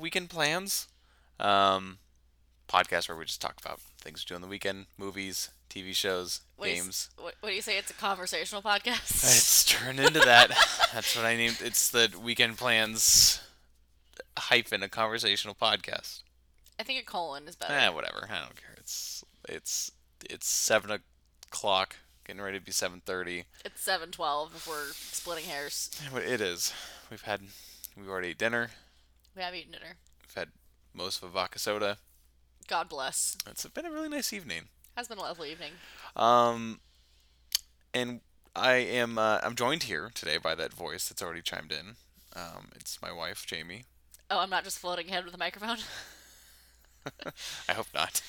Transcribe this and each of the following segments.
Weekend Plans, um, podcast where we just talk about things we do on the weekend, movies, TV shows, What do you games. what, what do you say? It's a conversational podcast. It's turned into that. That's what I named. It's the Weekend Plans hyphen a conversational podcast. I think a colon is better. Eh, whatever. I don't care. It's it's it's seven o'clock, getting ready to be seven thirty. It's seven twelve if we're splitting hairs. It is. We've had we've already ate dinner. We have eaten dinner. We've had most of a vodka soda. God bless. It's been a really nice evening. Has been a lovely evening. Um, and I am uh, I'm joined here today by that voice that's already chimed in. Um, it's my wife Jamie. Oh, I'm not just floating ahead with a microphone. I hope not.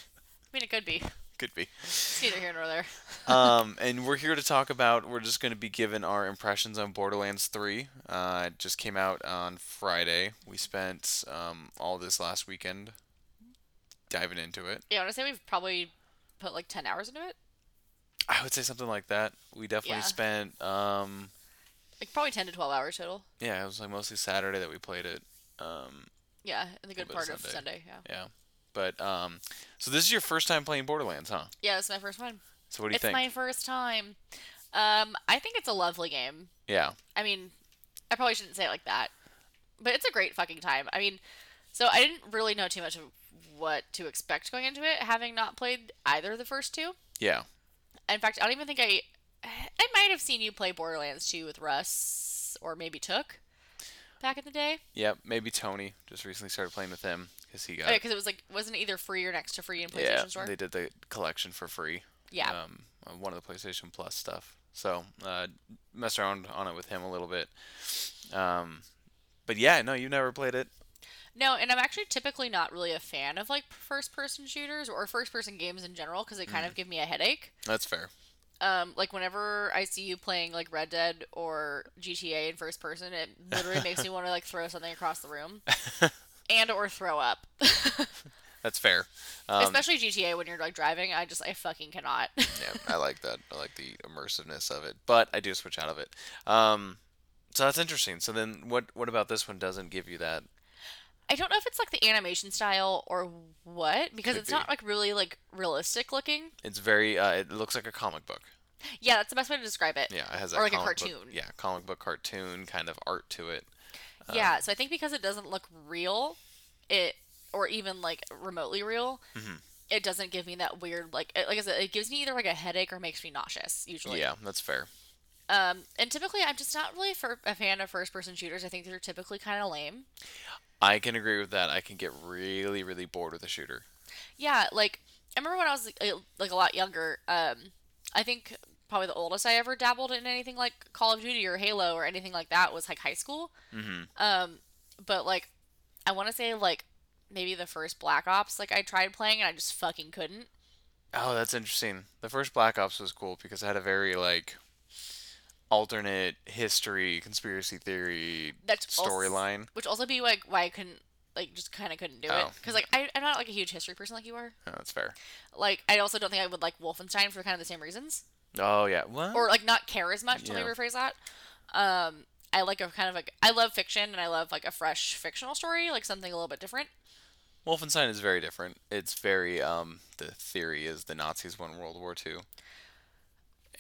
I mean, it could be. Could be. It's neither here nor there. um, and we're here to talk about. We're just going to be giving our impressions on Borderlands 3. Uh, it just came out on Friday. We spent um, all this last weekend diving into it. Yeah, I want to say we've probably put like ten hours into it. I would say something like that. We definitely Yeah. spent. Um, Like probably ten to twelve hours total. yeah, it was like mostly Saturday that we played it. Um, Yeah, and the good bit of part of Sunday. Sunday. Yeah. yeah, but um, so this is your first time playing Borderlands, huh? Yeah, it's my first one. So what do you it's think? It's my first time. Um, I think it's a lovely game. Yeah, I mean, I probably shouldn't say it like that, but it's a great fucking time. I mean, so I didn't really know too much of what to expect going into it, having not played either of the first two. yeah, In fact, I don't even think I. I might have seen you play Borderlands 2 with Russ, or maybe Took, back in the day. yeah. Maybe Tony just recently started playing with him because he got Oh, because it was like wasn't either free or next to free in PlayStation yeah. Store. They did the collection for free. yeah, um, on one of the PlayStation Plus stuff. So uh, messed around on it with him a little bit. Um, but yeah, no, you've never played it. no, and I'm actually typically not really a fan of like first-person shooters or first-person games in general because they kind Mm. of give me a headache. That's fair. Um, like whenever I see you playing like Red Dead or GTA in first person, it literally makes me want to like throw something across the room and or throw up. That's fair. Um, Especially GTA when you're like driving, I just I fucking cannot. yeah, I like that. I like the immersiveness of it, but I do switch out of it. Um, so that's interesting. So then, what what about this one doesn't give you that? I don't know if it's like the animation style or what because Could it's be. not like really like realistic looking. It's very. Uh, it looks like a comic book. Yeah, that's the best way to describe it. Yeah, it has Or like a comic book- cartoon. yeah, comic book cartoon kind of art to it. Yeah, so I think because it doesn't look real, it or even like remotely real, Mhm. it doesn't give me that weird like it- like I said, it gives me either like a headache or makes me nauseous usually. Yeah, that's fair. Um, and typically I'm just not really for a fan of first person shooters. I think they're typically kind of lame. I can agree with that. I can get really, really bored with a shooter. Yeah, like I remember when I was like, like a lot younger. Um, I think probably the oldest I ever dabbled in anything like Call of Duty or Halo or anything like that was like high school. Mm-hmm. Um, but like I want to say like maybe the first Black Ops like I tried playing and I just fucking couldn't. Oh, that's interesting. The first Black Ops was cool because it had a very like alternate history, conspiracy theory That's storyline. Which also be like why I couldn't like just kind of couldn't do it Oh. because like I, I'm not like a huge history person like you are. Oh, that's fair. Like I also don't think I would like Wolfenstein for kind of the same reasons. Oh yeah. Well, or like not care as much. Let me rephrase that. Um, I like a kind of like I love fiction and I love like a fresh fictional story, like something a little bit different. Wolfenstein is very different. It's very um the theory is the Nazis won World War II.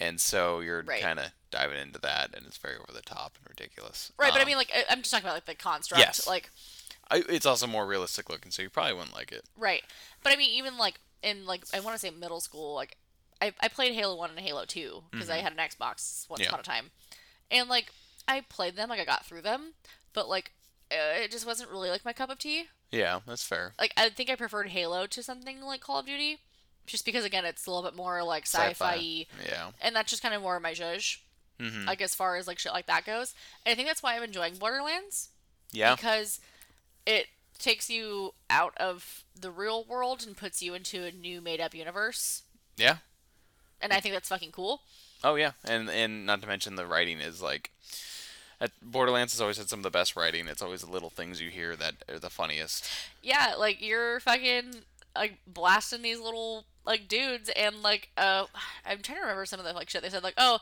And so you're Right. kind of diving into that and it's very over the top and ridiculous. Right, but I Um, mean like I'm just talking about like the construct. Yes. Like I, it's also more realistic looking, so you probably wouldn't like it. right, but I mean even like in like I want to say middle school, like I I played Halo One and Halo Two because I had an Xbox once Mm-hmm. Yeah. upon a time, and like I played them, like I got through them, but like uh, it just wasn't really like my cup of tea. Yeah, that's fair. like I think I preferred Halo to something like Call of Duty, just because again it's a little bit more like sci-fi, Yeah. and that's just kind of more my zhuzh. hmm Like as far as like shit like that goes, and I think that's why I'm enjoying Borderlands Yeah. because it takes you out of the real world and puts you into a new made-up universe, Yeah. and I think that's fucking cool. Oh yeah, and and not to mention the writing is like, at Borderlands has always had some of the best writing. It's always the little things you hear that are the funniest. Yeah, like you're fucking like blasting these little like dudes and like uh I'm trying to remember some of the like shit they said like oh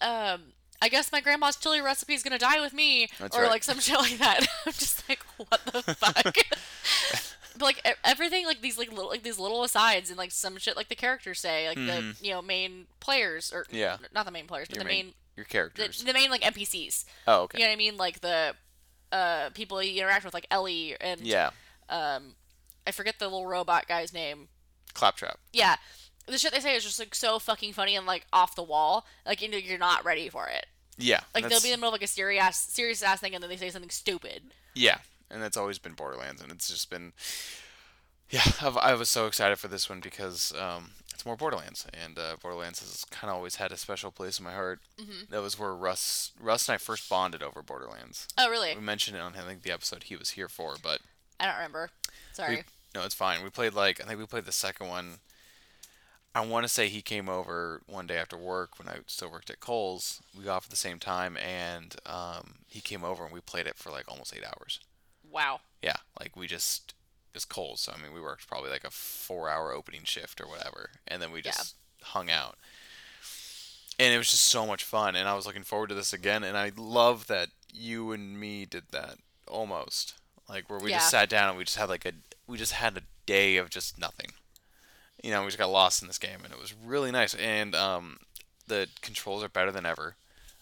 um I guess my grandma's chili recipe is gonna die with me, That's or right. like some shit like that. I'm just like, what the fuck? but like everything, like these like little like these little asides and like some shit like the characters say, like the you know main players or Mm-hmm. Yeah. not the main players, but Your the main, main, your the, characters. the main like NPCs. oh, okay. You know what I mean? Like the uh people you interact with, like Ellie and Yeah. um, I forget the little robot guy's name. Claptrap. Yeah, the shit they say is just like so fucking funny and like off the wall. Like you know, you're not ready for it. Yeah. Like they'll be in the middle of like a serious ass, serious ass thing, and then they say something stupid. Yeah, and that's always been Borderlands, and it's just been. Yeah, I've, I was so excited for this one because um, it's more Borderlands, and uh, Borderlands has kind of always had a special place in my heart. Mm-hmm. That was where Russ, Russ and I first bonded over Borderlands. Oh, really? We mentioned it on I think the episode he was here for, but I don't remember. Sorry. we, no, it's fine. We played like I think we played the second one. I want to say he came over one day after work when I still worked at Kohl's. We got off at the same time, and um, he came over and we played it for like almost eight hours. wow. Yeah, like we just it's was cold, so I mean we worked probably like a four-hour opening shift or whatever, and then we Yeah. just hung out, and it was just so much fun, and I was looking forward to this again, and I love that you and me did that almost, like where we just sat down and we just had like a we just had a day of just nothing, you know, we just got lost in this game, and it was really nice, and um, the controls are better than ever.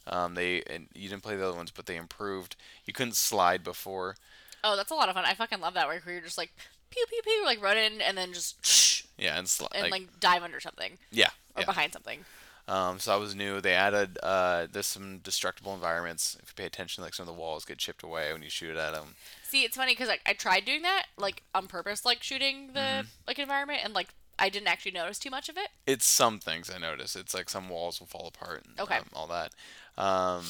Um, they and you didn't play the other ones, but they improved. You couldn't slide before. Oh, that's a lot of fun. I fucking love that where you're just like pew pew pew, like run in and then just Yeah, and, sli- and like, like, dive under something yeah, or yeah. behind something. Um, so that was new. They added uh, there's some destructible environments. If you pay attention, like some of the walls get chipped away when you shoot at them. See, it's funny because like I tried doing that like on purpose, like shooting the Mm-hmm. like environment, and like I didn't actually notice too much of it. It's some things I noticed. It's like some walls will fall apart and Okay. um, all that. Um,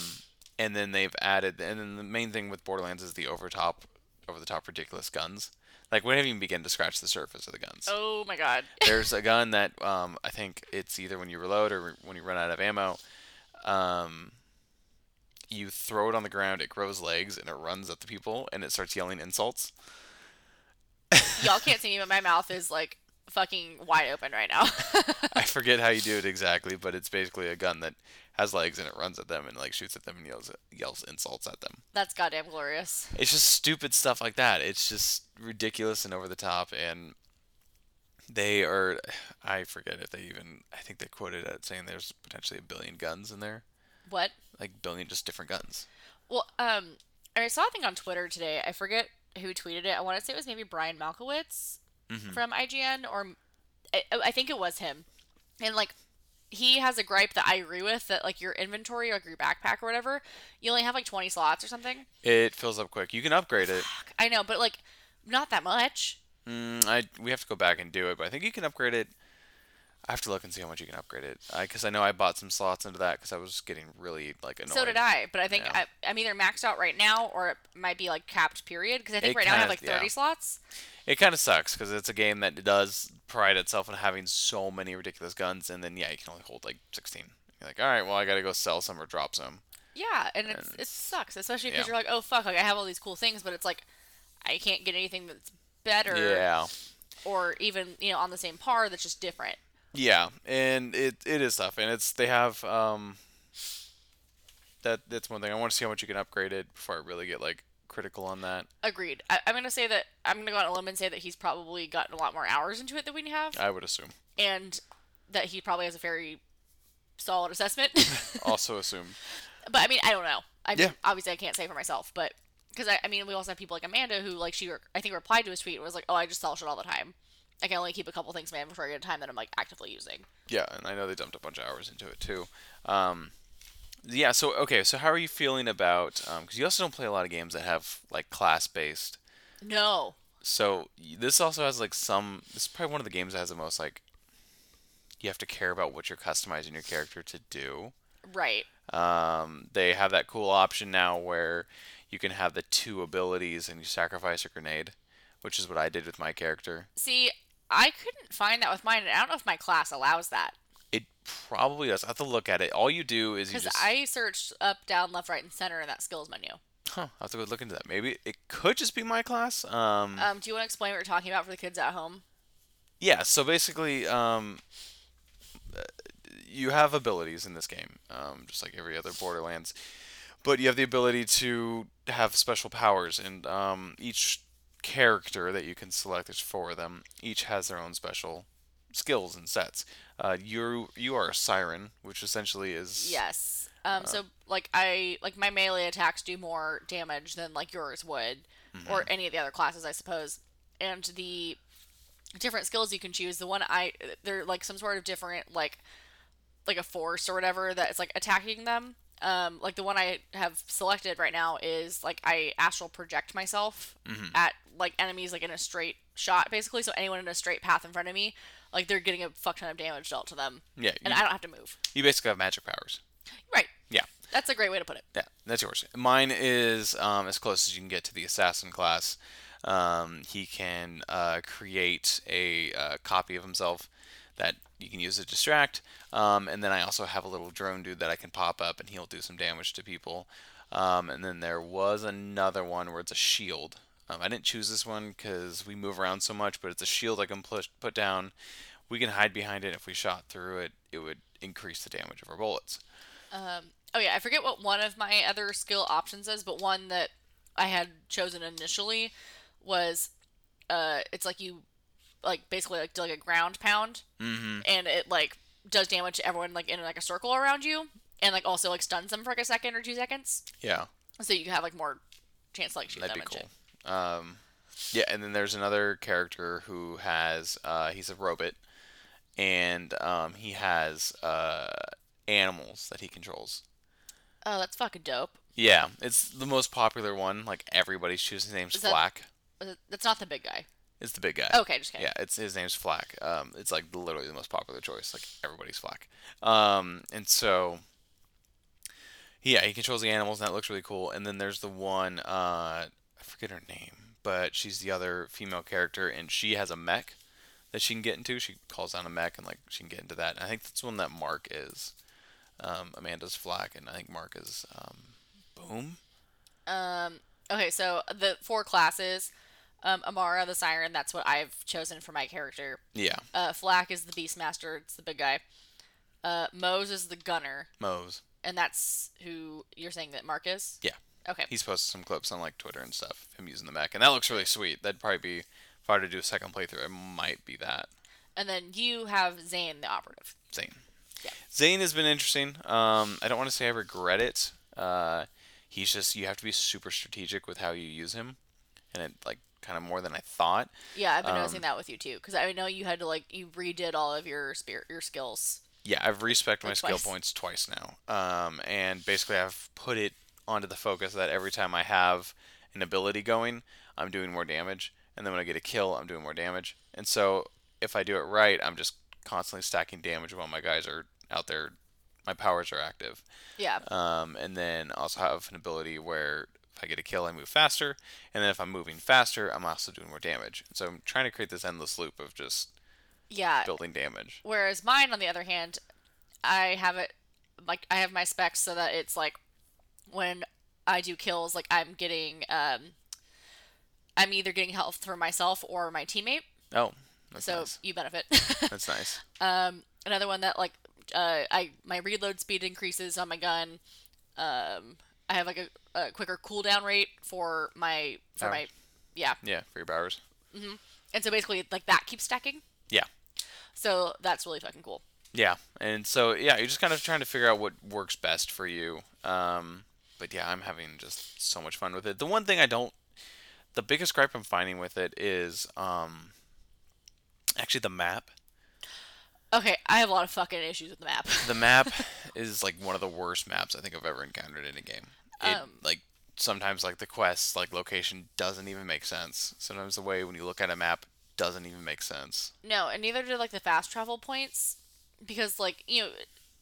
and then they've added, and then the main thing with Borderlands is the overtop, over the top ridiculous guns. Like we haven't even begin to scratch the surface of the guns. Oh my god. There's a gun that um, I think it's either when you reload or when you run out of ammo. Um, you throw it on the ground, it grows legs, and it runs at the people, and it starts yelling insults. Y'all can't see me, but my mouth is like fucking wide open right now. I forget how you do it exactly, but it's basically a gun that has legs and it runs at them and like shoots at them and yells yells insults at them. That's goddamn glorious. It's just stupid stuff like that. It's just ridiculous and over the top and they are I forget if they even I think they quoted it saying there's potentially a billion guns in there. What? Like billion just different guns. Well, um, I saw a thing on Twitter today. I forget who tweeted it. I want to say it was maybe Brian Malkowitz Mhm. from IGN, or I, I think it was him. And like, he has a gripe that I agree with that like your inventory, like your backpack or whatever, you only have like twenty slots or something. It fills up quick. You can upgrade it. Fuck, I know, but like, not that much. Mm, I we have to go back and do it, but I think you can upgrade it. I have to look and see how much you can upgrade it. Because I know I bought some slots into that because I was getting really like annoyed. So did I, but I think Yeah. I, I'm either maxed out right now or it might be like capped period because I think It right now I have like 30 yeah. slots. It kind of sucks because it's a game that does pride itself on having so many ridiculous guns, and then yeah, you can only hold like 16. You're like, all right, well, I gotta go sell some or drop some. Yeah, and it's, And- it sucks, especially because yeah. you're like, oh fuck, like I have all these cool things, but it's like I can't get anything that's better Yeah, or even you know on the same par that's just different. Yeah, and it it is tough, and it's they have um. That that's one thing. I want to see how much you can upgrade it before I really get like critical on that. Agreed. I, I'm gonna say that I'm gonna go out on a limb and say that he's probably gotten a lot more hours into it than we have, I would assume. and that he probably has a very solid assessment. Also assume. but I mean, I don't know. I mean, Yeah. obviously I can't say for myself, but because I, I mean, we also have people like Amanda who like she I think replied to his tweet and was like, "Oh, I just sell shit all the time. I can only keep a couple things inventory at a time that I'm like actively using." Yeah, and I know they dumped a bunch of hours into it too. Um, yeah. So okay. So how are you feeling about? Because you also don't play a lot of games that have like class based. No. So this also has like some. This is probably one of the games that has the most like. You have to care about what you're customizing your character to do. Right. Um, they have that cool option now where you can have the two abilities and you sacrifice a grenade, which is what I did with my character. See, I couldn't find that with mine, and I don't know if my class allows that. It probably does. I have to look at it. All you do is you Because just. I searched up, down, left, right, and center in that skills menu. Huh. I have to go look into that. Maybe it could just be my class. Um, Um, do you want to explain what you're talking about for the kids at home? yeah. So basically, um, uh, you have abilities in this game, um, just like every other Borderlands, but you have the ability to have special powers, and um, each character that you can select, there's four of them, each has their own special skills and sets. Uh, you you are a siren, which essentially is Yes. Um, so like I like my melee attacks do more damage than like yours would, or any of the other classes, I suppose. And the different skills you can choose. The one I they're like some sort of different like like a force or whatever that is like attacking them. Um, like the one I have selected right now is like I astral project myself at like enemies like in a straight shot basically. So anyone in a straight path in front of me, like they're getting a fuck ton of damage dealt to them, yeah. and You, I don't have to move. you basically have magic powers. Right. Yeah. That's a great way to put it. Yeah, that's yours. Mine is um, as close as you can get to the assassin class. Um, he can uh, create a uh, copy of himself that you can use to distract. Um, and then I also have a little drone dude that I can pop up and he'll do some damage to people. Um, and then there was another one where it's a shield. Um, I didn't choose this one because we move around so much, but it's a shield I can push, put down. We can hide behind it. If we shot through it, it would increase the damage of our bullets. Oh yeah, I forget what one of my other skill options is, but one that I had chosen initially was uh it's like you like basically like do like a ground pound Mm-hmm. and it like does damage to everyone like in like a circle around you and like also like stuns them for like a second or two seconds. Yeah. So you can have like more chance to like shoot That'd them be cool. Um, yeah, and then there's another character who has uh, he's a robot, and um, he has uh, animals that he controls. Oh, that's fucking dope. Yeah, it's the most popular one. Like everybody's choosing. His name's Is that- FL4K. That's not the big guy. It's the big guy. Okay, just kidding. Yeah, it's his name's FL4K. Um, it's like literally the most popular choice. Like everybody's FL4K. Um, and so, yeah, he controls the animals, and that looks really cool. And then there's the one, uh, I forget her name, but she's the other female character, and she has a mech that she can get into. She calls down a mech, and like she can get into that. And I think that's one that Mark is. Um, Amanda's FL4K, and I think Mark is um, Boom. Um, okay, so the four classes, um, Amara the Siren, that's what I've chosen for my character. Yeah, Uh, FL4K is the Beastmaster, it's the big guy. Uh, Moze is the Gunner, Moze. and that's who you're saying that Mark is? Yeah. Okay. He's posted some clips on like Twitter and stuff, him using the mech, and that looks really sweet. That'd probably be if I were to do a second playthrough, it might be that. And then you have Zane the Operative. Zane. Yeah. Zane has been interesting. Um, I don't want to say I regret it. Uh, he's just you have to be super strategic with how you use him, and it like kind of more than I thought. Yeah, I've been Um, noticing that with you too, because I know you had to like you redid all of your spirit your skills. Yeah, I've respec my Like skill points twice now. Um, and basically I've put it onto the focus that every time I have an ability going, I'm doing more damage, and then when I get a kill, I'm doing more damage. And so if I do it right, I'm just constantly stacking damage while my guys are out there. My powers are active. Yeah. Um, and then also have an ability where if I get a kill, I move faster, and then if I'm moving faster, I'm also doing more damage. So I'm trying to create this endless loop of just Yeah. building damage. Whereas mine, on the other hand, I have it like I have my specs so that it's like when I do kills, like I'm getting, um, I'm either getting health for myself or my teammate. Oh, that's so nice. you benefit. That's nice. um, another one that like uh, I my reload speed increases on my gun. Um, I have like a, a quicker cooldown rate for my for Oh. my yeah, Yeah, for your powers. and so basically like that keeps stacking. Yeah. So that's really fucking cool. Yeah, and so yeah, you're just kind of trying to figure out what works best for you. Um, but yeah, I'm having just so much fun with it. The one thing I don't, the biggest gripe I'm finding with it is um, actually the map. Okay, I have a lot of fucking issues with the map. The map is like one of the worst maps I think I've ever encountered in a game. It Um, like sometimes like the quests like location doesn't even make sense. Sometimes the way when you look at a map doesn't even make sense. No, and neither did like the fast travel points because like you know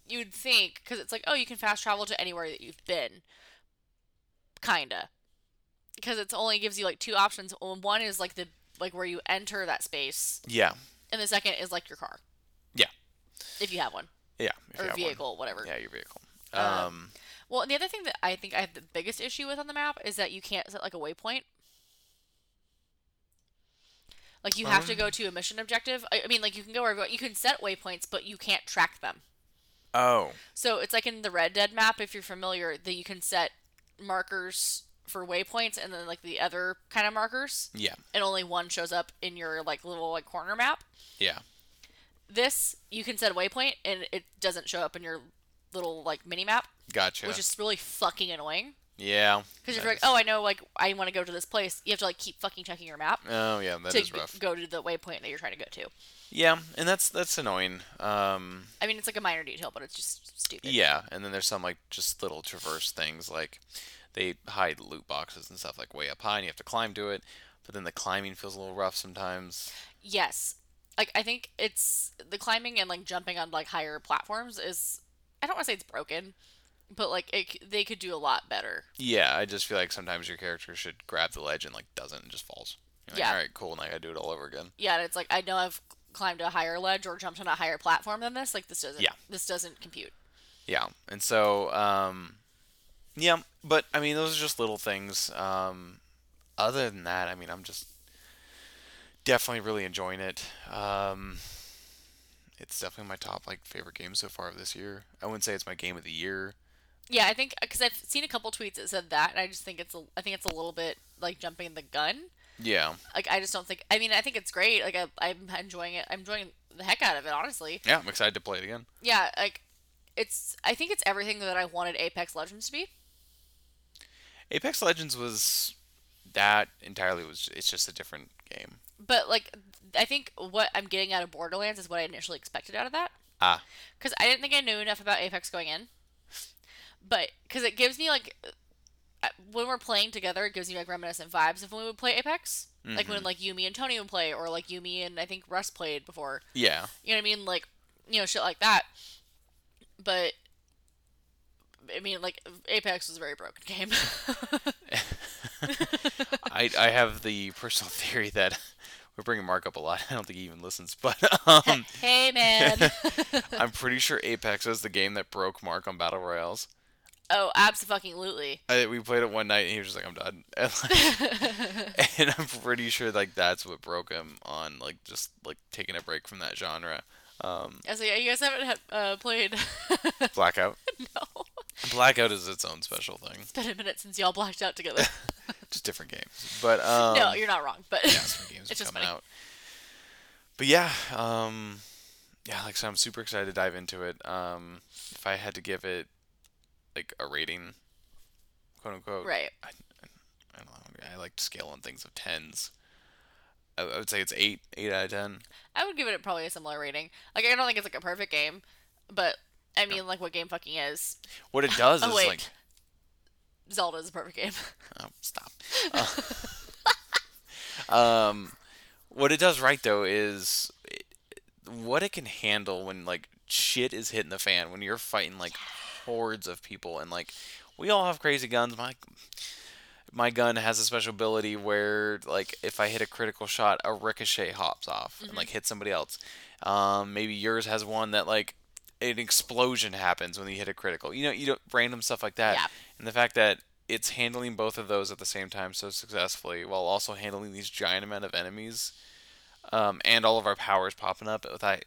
you would think because it's like oh you can fast travel to anywhere that you've been, kinda, because it's only gives you like two options. One is like the like where you enter that space, Yeah, and the second is like your car. Yeah. If you have one yeah. if you or have one. vehicle, whatever. Yeah, your vehicle. Um, Um, Well, and the other thing that I think I have the biggest issue with on the map is that you can't set like a waypoint. Like you have to Um. go to a mission objective. I, I mean, like you can go wherever you can set waypoints, but you can't track them. Oh, So it's like in the Red Dead map, if you're familiar, that you can set markers for waypoints and then like the other kind of markers, yeah, and only one shows up in your like little like corner map. yeah, This you can set a waypoint and it doesn't show up in your little like mini map, gotcha. which is really fucking annoying. yeah, Because you're like, oh, I know, like I want to go to this place, you have to like keep fucking checking your map oh yeah, that to is rough. go to the waypoint that you're trying to go to. Yeah, and that's that's annoying. Um, I mean, it's like a minor detail, but it's just stupid. yeah, and then there's some like just little traverse things like they hide loot boxes and stuff like way up high, and you have to climb to it. But then the climbing feels a little rough sometimes. Yes. Like I think it's the climbing and like jumping on like higher platforms is I don't want to say it's broken, but like it, they could do a lot better. Yeah, I just feel like sometimes your character should grab the ledge and like doesn't and just falls. Like, Yeah. All right, cool. Now I gotta do it all over again. Yeah, and it's like I know I've climbed a higher ledge or jumped on a higher platform than this. Like this doesn't. Yeah. This doesn't compute. Yeah, and so um, yeah, but I mean those are just little things. Um, other than that, I mean I'm just definitely really enjoying it. Um, it's definitely my top like favorite game so far of this year. I wouldn't say it's my game of the year. Yeah, I think because I've seen a couple tweets that said that, and I just think it's a, I think it's a little bit like jumping the gun. Yeah, Like I just don't think. I mean, I think it's great. Like I, I'm enjoying it. I'm enjoying the heck out of it. Honestly. yeah, I'm excited to play it again. Yeah. Like it's. I think it's everything that I wanted Apex Legends to be. Apex Legends was that entirely was it's just a different game. But like I think what I'm getting out of Borderlands is what I initially expected out of that. Ah. Because I didn't think I knew enough about Apex going in, but because it gives me like uh, when we're playing together, it gives me like reminiscent vibes of when we would play Apex. Like when like Yumi and Tony would play, or like Yumi and I think Russ played before. Yeah, You know what I mean? Like you know shit like that. But I mean, like Apex was a very broken game. I I have the personal theory that we're bringing Mark up a lot. I don't think he even listens, but um, hey man. I'm pretty sure Apex was the game that broke Mark on battle royales. oh, absolutely. I, we played it one night and he was just like, "I'm done," and, like, and I'm pretty sure like that's what broke him on like just like taking a break from that genre. Um, I was like, you guys haven't uh, played. Blackout. no. Blackout is its own special thing, It's been a minute since y'all blacked out together. Just different games. But um, no, you're not wrong, but yeah, some games it's just coming funny. out. But yeah, um, yeah, like said, I'm super excited to dive into it. Um, if I had to give it like a rating, quote unquote, Right. I, I don't know. I like to scale on things of tens. I, I would say it's eight, eight out of ten. I would give it probably a similar rating. Like, I don't think it's like a perfect game, but I mean, like, what game fucking is? What it does Oh, is wait. like, Zelda is a perfect game. oh, stop. Uh, um, what it does right though is it, what it can handle when like shit is hitting the fan when you're fighting like hordes of people and like we all have crazy guns. My my gun has a special ability where like if I hit a critical shot, a ricochet hops off and like hits somebody else. Um, maybe yours has one that like an explosion happens when you hit a critical. You know, you know, random stuff like that. Yeah. And the fact that it's handling both of those at the same time so successfully, while also handling these giant amount of enemies, um, and all of our powers popping up. With I,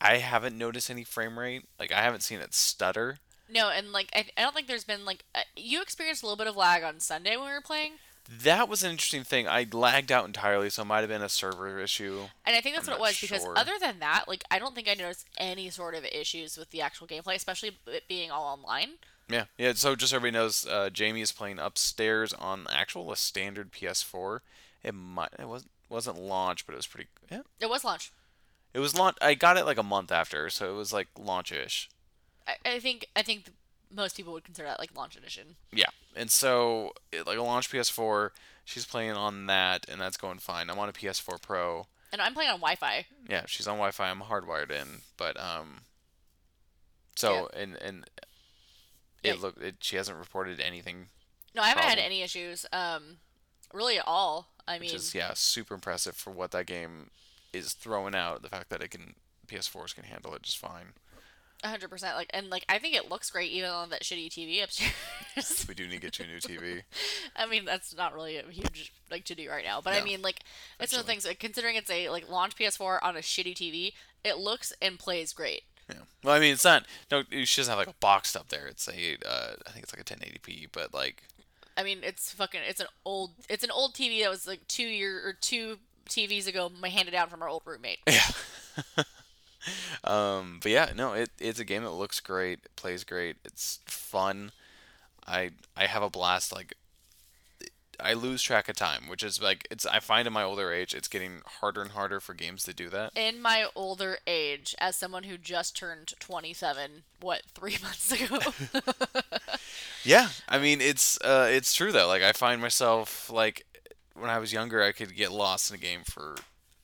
I haven't noticed any frame rate. Like I haven't seen it stutter. no, and like, I, I don't think there's been like, uh, you experienced a little bit of lag on Sunday when we were playing, That was an interesting thing. I lagged out entirely, so it might have been a server issue. and I think that's I'm what it was because other than that, like, I don't think I noticed any sort of issues with the actual gameplay, especially it being all online. Yeah, yeah. So just so everybody knows, uh, Jamie is playing upstairs on actual a standard PS4. It might it wasn't wasn't launched, but it was pretty. Yeah, It was launch. it was launch. I got it like a month after, so it was like launch-ish. I, I think I think most people would consider that like launch edition. Yeah, and so it, like a launch PS4, she's playing on that, and that's going fine. I'm on a PS4 Pro. And I'm playing on Wi-Fi. Yeah, she's on Wi-Fi. I'm hardwired in, but um. So and and it Yeah. look it, she hasn't reported anything, No, I haven't had any issues. Um, really at all. I mean, which is yeah super impressive for what that game is throwing out. The fact that it can PS4s can handle it just fine. Hundred percent. Like, and like, I think it looks great even on that shitty TV upstairs. We do need to get you a new TV. I mean, that's not really a huge like to do right now, but I mean, like, it's one of the things. Like, considering it's a like launch PS4 on a shitty TV, it looks and plays great. Yeah. Well, I mean, it's not. No, she doesn't have like a box up there. It's a. Uh, I think it's like a 1080p, but like. I mean, it's fucking. It's an old. It's an old TV that was like two year or two TVs ago, my handed down from our old roommate. Yeah. um, but yeah, no, it, it's a game that looks great, it plays great, it's fun. I I have a blast. Like I lose track of time, which is like it's. I find in my older age, it's getting harder and harder for games to do that. In my older age, as someone who just turned 27, what three months ago? yeah, I mean it's uh, it's true though. Like I find myself like when I was younger, I could get lost in a game for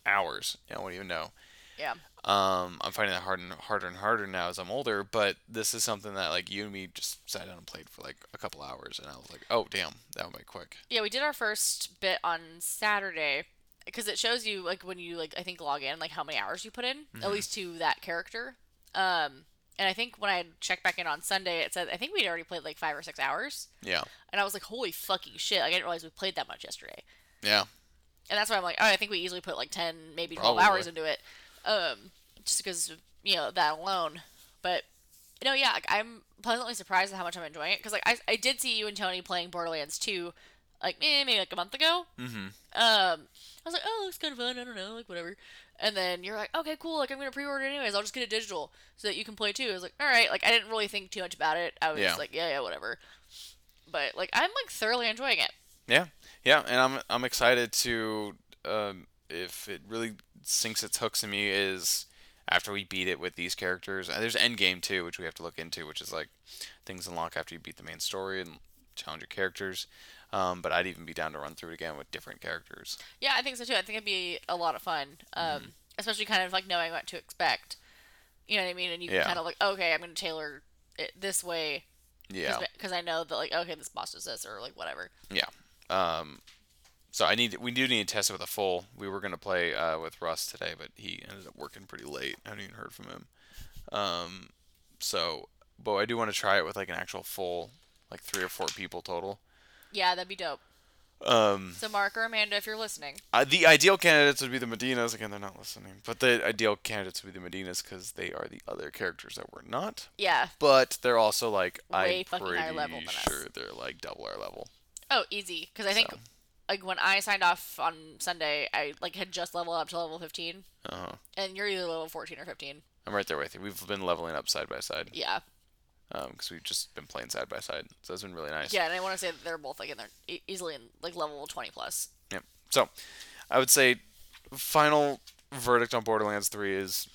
hours. I don't even know. Yeah. Um, I'm finding that hard and harder and harder now as I'm older. But this is something that like you and me just sat down and played for like a couple hours, and I was like, oh damn, that went quick. Yeah, we did our first bit on Saturday because it shows you like when you like I think log in like how many hours you put in mm-hmm. at least to that character. Um, and I think when I checked back in on Sunday, it said I think we'd already played like five or six hours. Yeah. And I was like, holy fucking shit! Like, I didn't realize we played that much yesterday. Yeah. And that's why I'm like, oh, I think we easily put like ten, maybe twelve Probably. hours into it. Um, just because you know that alone. But you know, yeah, like, I'm pleasantly surprised at how much I'm enjoying it because like I, I did see you and Tony playing Borderlands 2 like eh, maybe like a month ago. Mm-hmm. Um, I was like, oh, looks kind of fun. I don't know, like whatever. And then you're like, okay, cool. Like I'm gonna pre-order it anyways. I'll just get it digital so that you can play too. I was like, all right. Like I didn't really think too much about it. I was yeah. like, yeah, yeah, whatever. But like I'm like thoroughly enjoying it. Yeah, yeah, and I'm I'm excited to um, if it really sinks its hooks in me is after we beat it with these characters. And there's endgame too, which we have to look into, which is like things unlock after you beat the main story and challenge your characters. Um, but I'd even be down to run through it again with different characters. Yeah, I think so too. I think it'd be a lot of fun, um, mm-hmm. especially kind of like knowing what to expect. You know what I mean? And you yeah. kind of like, okay, I'm going to tailor it this way. Yeah. Because I know that like, okay, this boss does this or like whatever. Yeah. Um, so I need we do need to test it with a full. We were gonna play uh, with Russ today, but he ended up working pretty late. I haven't even heard from him. Um, so, but I do want to try it with like an actual full, like three or four people total. Yeah, that'd be dope. Um, so Mark or Amanda, if you're listening, uh, the ideal candidates would be the Medinas. Again, they're not listening, but the ideal candidates would be the Medinas because they are the other characters that we're not. Yeah. But they're also like Way I'm pretty level sure us. Sure, they're like double our level. Oh, easy. Because I think so like when I signed off on Sunday, I like had just leveled up to level 15. Uh-huh. And you're either level 14 or 15. I'm right there with you. We've been leveling up side by side. Yeah. Um, because we've just been playing side by side, so it's been really nice. Yeah, and I want to say that they're both like in there easily in like level 20 plus. Yeah. So, I would say, final verdict on Borderlands 3 is,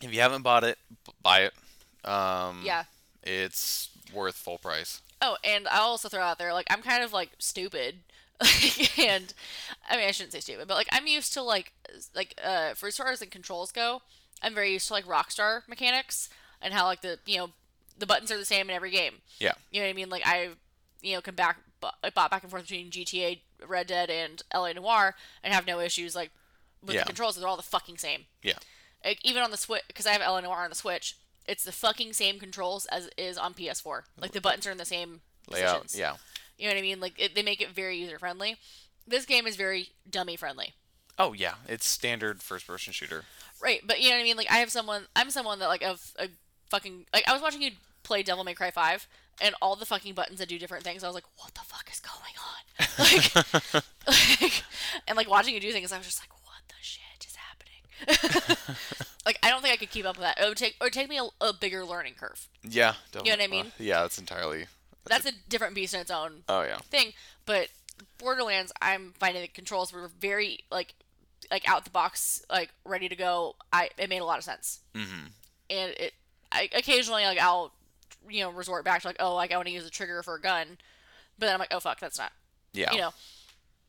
if you haven't bought it, buy it. Um, yeah. It's worth full price. Oh, and I'll also throw out there like I'm kind of like stupid and I mean I shouldn't say stupid, but like I'm used to like like uh for as far as the controls go, I'm very used to like Rockstar mechanics and how like the you know the buttons are the same in every game. Yeah. You know what I mean? Like I you know can back I bought back and forth between GTA, Red Dead, and LA Noire and have no issues like with yeah. the controls. They're all the fucking same. Yeah. Like, even on the Switch, because I have LA Noire on the Switch, it's the fucking same controls as is on PS4. Like the buttons are in the same layout. Positions. Yeah. You know what I mean? Like it, they make it very user friendly. This game is very dummy friendly. Oh yeah, it's standard first person shooter. Right, but you know what I mean? Like I have someone, I'm someone that like of a fucking like I was watching you play Devil May Cry Five, and all the fucking buttons that do different things. I was like, what the fuck is going on? Like, like and like watching you do things, I was just like, what the shit is happening? like I don't think I could keep up with that. It would take it would take me a, a bigger learning curve. Yeah, you know what I mean? Uh, yeah, that's entirely that's, a, different beast in its own. Oh yeah. Thing, but Borderlands, I'm finding the controls were very like like out the box, like ready to go. I it made a lot of sense. Mm-hmm. And it, I occasionally like I'll you know resort back to like oh like I want to use a trigger for a gun, but then I'm like oh fuck that's not. Yeah. You know.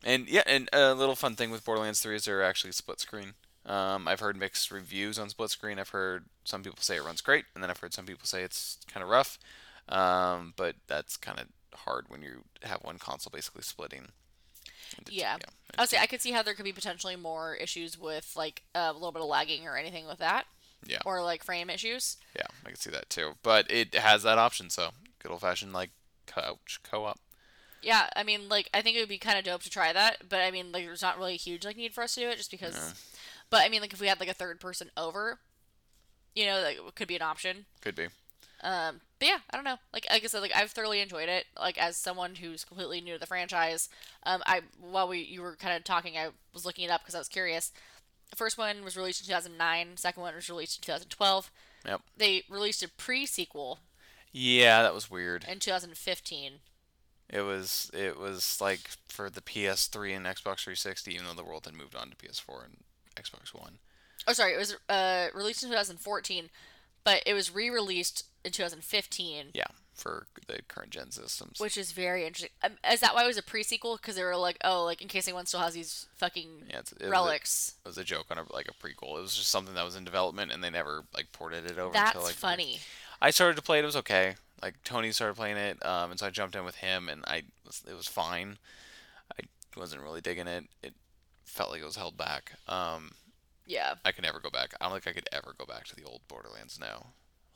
And yeah, and a little fun thing with Borderlands 3 is they're actually split screen. Um, I've heard mixed reviews on split screen. I've heard some people say it runs great, and then I've heard some people say it's kind of rough. Um, but that's kind of hard when you have one console basically splitting. Yeah. yeah I'll say I could see how there could be potentially more issues with like a little bit of lagging or anything with that. Yeah. Or like frame issues. Yeah, I can see that too. But it has that option, so good old fashioned like couch co-op. Yeah, I mean, like I think it would be kind of dope to try that, but I mean, like there's not really a huge like need for us to do it just because. But I mean, like if we had like a third person over, You know, that could be an option. Could be. Um, but yeah, I don't know. Like, like I said, like I've thoroughly enjoyed it. Like as someone who's completely new to the franchise, um, I while we you were kind of talking, I was looking it up because I was curious. The first one was released in 2009. Second one was released in 2012. Yep. They released a pre-sequel Yeah, that was weird. in 2015. It was it was like for the PS3 and Xbox 360, even though the world had moved on to PS4 and Xbox One. Oh, sorry, it was uh, released in 2014, but it was re-released in 2015, Yeah, for the current gen systems. which is very interesting. Um, is that why it was a pre-sequel? Because they were like, oh, like in case anyone still has these fucking yeah, it was a- relics. it was a joke on a, like a prequel. It was just something that was in development, and they never like ported it over. That's until, like, funny. I started to play it. It was okay. Like Tony started playing it, um, and so I jumped in with him, and I it was fine. I wasn't really digging it. It felt like it was held back. Um, Yeah. I can never go back. I don't think I could ever go back to the old Borderlands now.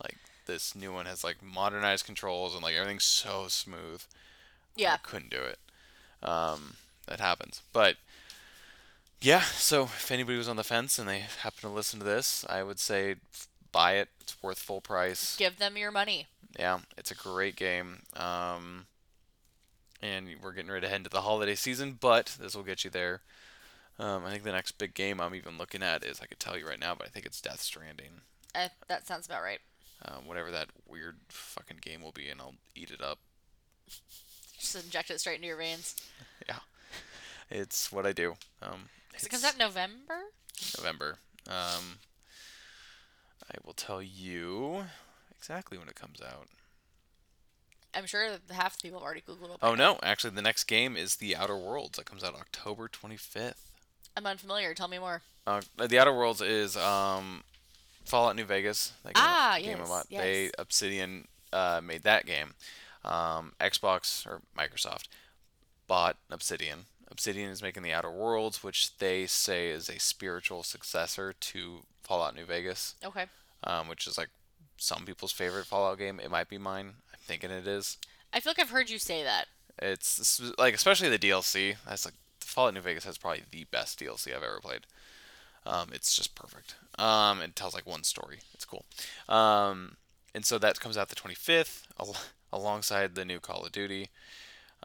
Like this new one has like modernized controls and like everything's so smooth. Yeah. I couldn't do it. Um, that happens. But yeah, so if anybody was on the fence and they happen to listen to this, I would say buy it. It's worth full price. Give them your money. Yeah, it's a great game. Um, and we're getting ready to head into the holiday season, but this will get you there. Um, I think the next big game I'm even looking at is I could tell you right now, but I think it's Death Stranding. Uh, that sounds about right. Um, whatever that weird fucking game will be, and I'll eat it up. Just inject it straight into your veins. Yeah, it's what I do. Um, it comes out November. November. Um, I will tell you exactly when it comes out. I'm sure that half the people have already googled it. Oh no, actually, the next game is The Outer Worlds. That comes out October 25th. I'm unfamiliar. Tell me more. Uh, the Outer Worlds is um, Fallout New Vegas. That game, Ah, game yes, about yes. they Obsidian uh, made that game. Um, Xbox or Microsoft bought Obsidian. Obsidian is making the Outer Worlds, which they say is a spiritual successor to Fallout New Vegas, Okay. um, which is like some people's favorite Fallout game. It might be mine. I'm thinking it is. I feel like I've heard you say that. It's like especially the DLC. That's like Fallout New Vegas has probably the best DLC I've ever played. Um, it's just perfect. Um, it tells like one story. It's cool. Um, and so that comes out the 25th al- alongside the new Call of Duty.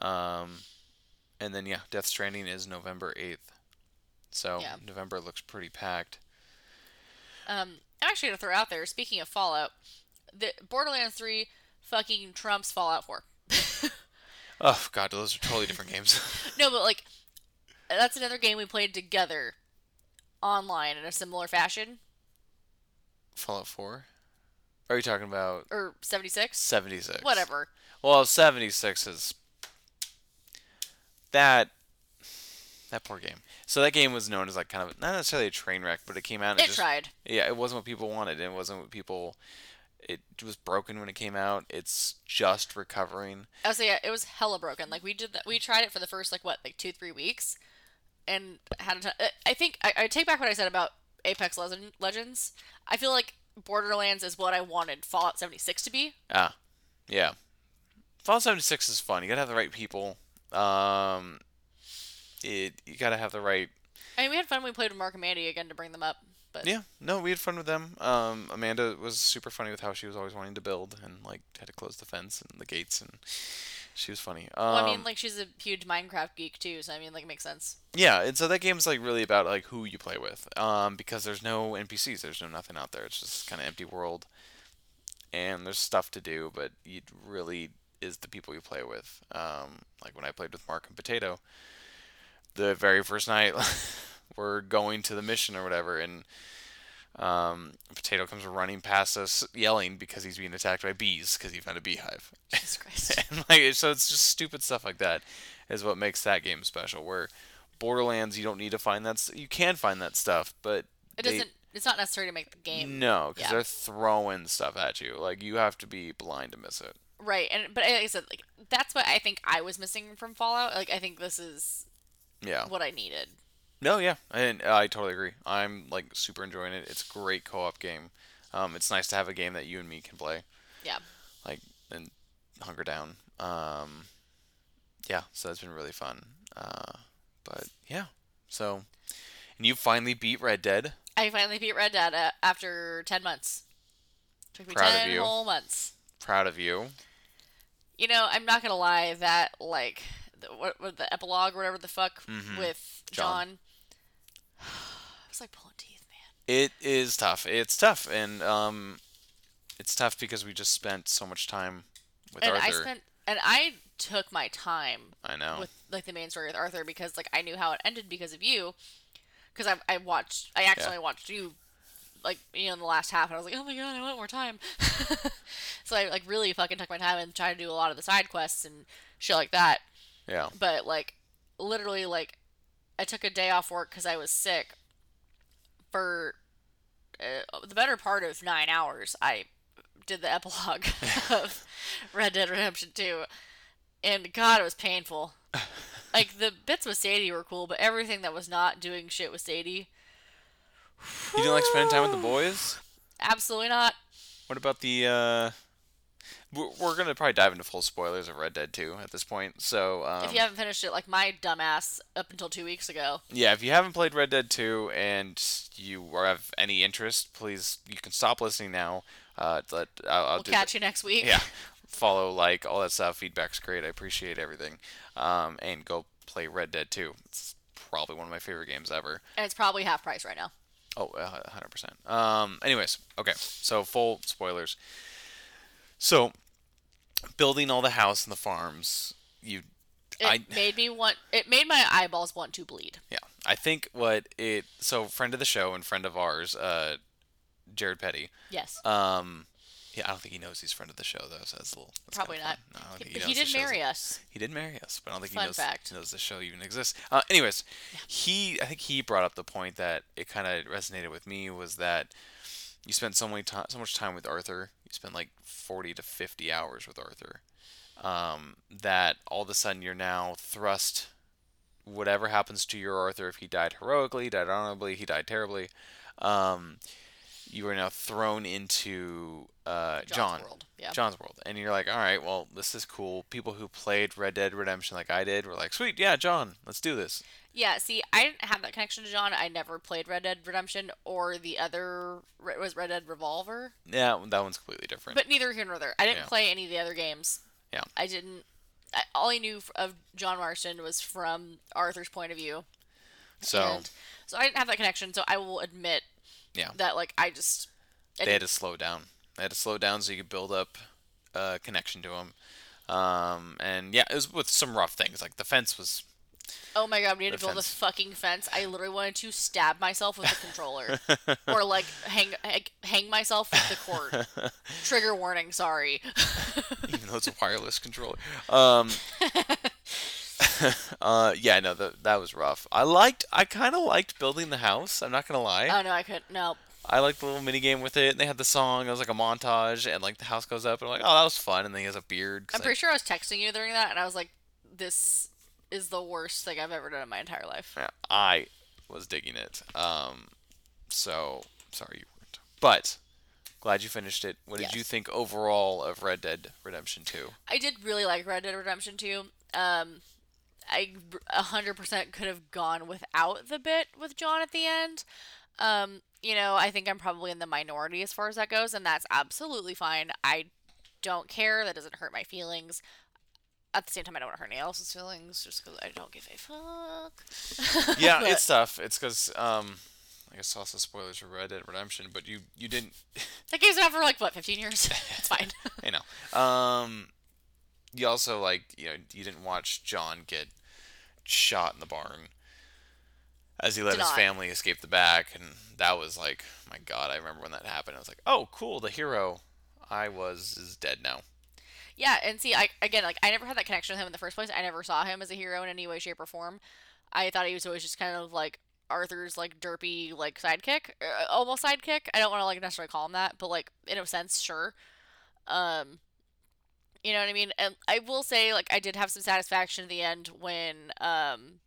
Um, and then yeah, Death Stranding is November 8th. So Yeah. November looks pretty packed. Um, I'm actually gonna throw out there. Speaking of Fallout, the Borderlands 3 fucking trumps Fallout 4. Oh god, those are totally different games. no, but like, that's another game we played together, online in a similar fashion. Fallout 4. Are you talking about Or 76. 76? Whatever. Well, 76 is that that poor game. So that game was known as like kind of not necessarily a train wreck, but it came out and It just tried. yeah, it wasn't what people wanted. It wasn't what people. It was broken when it came out. It's just recovering. I was yeah, it was hella broken. Like we did that. We tried it for the first like what, like two, three weeks, and had a ton. I- I think I, I take back what I said about Apex Legend, Legends. I feel like Borderlands is what I wanted Fallout 76 to be. Ah, yeah. Fallout 76 is fun. You gotta have the right people. Um, it you gotta have the right I mean, we had fun when we played with Mark and Mandy again to bring them up. But Yeah, no, we had fun with them. Um, Amanda was super funny with how she was always wanting to build and like had to close the fence and the gates, and she was funny. Um, well, I mean, like she's a huge Minecraft geek too, so I mean, like it makes sense. yeah, and so that game's like really about like who you play with, um, because there's no NPCs, there's no nothing out there. It's just kind of empty world, and there's stuff to do, but it really is the people you play with. Um, like when I played with Mark and Potato, the very first night, we're going to the mission or whatever, and um, Potato comes running past us, yelling because he's being attacked by bees because he found a beehive. Jesus Christ. and like, so it's just stupid stuff like that is what makes that game special. Where Borderlands, you don't need to find that. s- You can find that stuff, but It doesn't. It's not necessary to make the game No, because Yeah. they're throwing stuff at you. Like you have to be blind to miss it. right. And but like I said, like that's what I think I was missing from Fallout. Like I think this is Yeah. what I needed. No, yeah, and I totally agree. I'm like super enjoying it. It's a great co-op game. Um, it's nice to have a game that you and me can play. Yeah. Like and hunker down. Um, yeah, so that's been really fun. Uh, but yeah, so and you finally beat Red Dead. I finally beat Red Dead uh, after ten months. Took me Proud ten whole months. Proud of you. You know, I'm not gonna lie. That like the, what, what the epilogue or whatever the fuck Mhm. with John. John. It's like pulling teeth, man. It is tough. It's tough, and um, it's tough because we just spent so much time with and Arthur. I spent and I took my time I know. with like the main story with Arthur because like I knew how it ended because of you. Because I I watched I actually watched you like you know in the last half and I was like oh my god I want more time. so I like really fucking took my time and tried to do a lot of the side quests and shit like that. Yeah. But like literally like I took a day off work because I was sick for uh, the better part of nine hours. I did the epilogue of Red Dead Redemption 2, and God, it was painful. like the bits with Sadie were cool, but everything that was not doing shit with Sadie, You didn't like spending time with the boys? absolutely not. What about the? uh we're, gonna probably dive into full spoilers of Red Dead 2 at this point. So um, if you haven't finished it, like my dumbass up until two weeks ago, yeah, if you haven't played Red Dead 2 and you are have any interest, please you can stop listening now. Uh, let I'll, I'll we'll catch you next week. yeah follow like all that stuff feedback's great i appreciate everything um, and go play red dead 2 it's probably one of my favorite games ever And it's probably half price right now. oh uh, 100% um, anyways okay so full spoilers so building all the house and the farms you It I- made me want. It made my eyeballs want to bleed. yeah i think what it so friend of the show and friend of ours uh, jared petty Yes. um, yeah, I don't think he knows he's friend of the show though, so that's a little. that's Probably not. No, think he did marry us. He did marry us, but I don't think Fun he knows, fact. knows the show even exists. Uh, anyways, he I think he brought up the point that it kind of resonated with me was that you spent so many time, so much time with Arthur. You spent like forty to fifty hours with Arthur. Um, that all of a sudden you're now thrust. Whatever happens to your Arthur, if he died heroically, died honorably, he died terribly. Um, you are now thrown into uh, John's John. world. Yeah. John's World. And you're like, all right, well, this is cool. People who played Red Dead Redemption like I did were like, sweet, yeah, John, let's do this. Yeah, see, I didn't have that connection to John. I never played Red Dead Redemption or the other was Red Dead Revolver, Yeah, that one's completely different. but neither here nor there. I didn't Yeah. play any of the other games. Yeah. I didn't. I, all I knew of John Marston was from Arthur's point of view. so and so I didn't have that connection. So I will admit. Yeah. That like I just. they had to slow down. They had to slow down so you could build up a connection to him. Um, and yeah, it was with some rough things. Like the fence was. Oh my god, we need to build fence. a fucking fence. I literally wanted to stab myself with the controller, or like hang hang- hang myself with the cord. Trigger warning. Sorry. even though it's a wireless controller. Um, uh, yeah, no, that that was rough. I liked, I kind of liked building the house. I'm not gonna lie. oh no, I couldn't. No. I liked the little mini game with it. And they had the song. It was like a montage, and like the house goes up, and I'm like, oh, that was fun. And then he has a beard. I'm pretty sure I was texting you during that, and I was like, "This is the worst thing I've ever done in my entire life." Yeah, I was digging it. Um, so sorry you weren't, but glad you finished it. What did you think overall of Red Dead Redemption Two? I did really like Red Dead Redemption 2. Um, I a hundred percent could have gone without the bit with John at the end. Um, you know, I think I'm probably in the minority as far as that goes, and that's absolutely fine. I don't care. That doesn't hurt my feelings. At the same time, I don't want to hurt anyone else's feelings just because I don't give a fuck. Yeah, But- it's tough. It's because um, I guess also spoilers for Red Dead Redemption, but you you didn't. that game's been out for like what, 15 years? it's fine. I know. Um, you also like you know you didn't watch John get shot in the barn as he let Did his not. family escape the back, and that was like my God. I remember when that happened. I was like, oh, cool, the hero I was is dead now. Yeah, and see, I again, like I never had that connection with him in the first place. I never saw him as a hero in any way, shape, or form. I thought he was always just kind of like Arthur's like derpy like sidekick, uh, almost sidekick. I don't want to like necessarily call him that, but like in a sense, sure. Um, you know what I mean? And I will say, like, I did have some satisfaction at the end when um,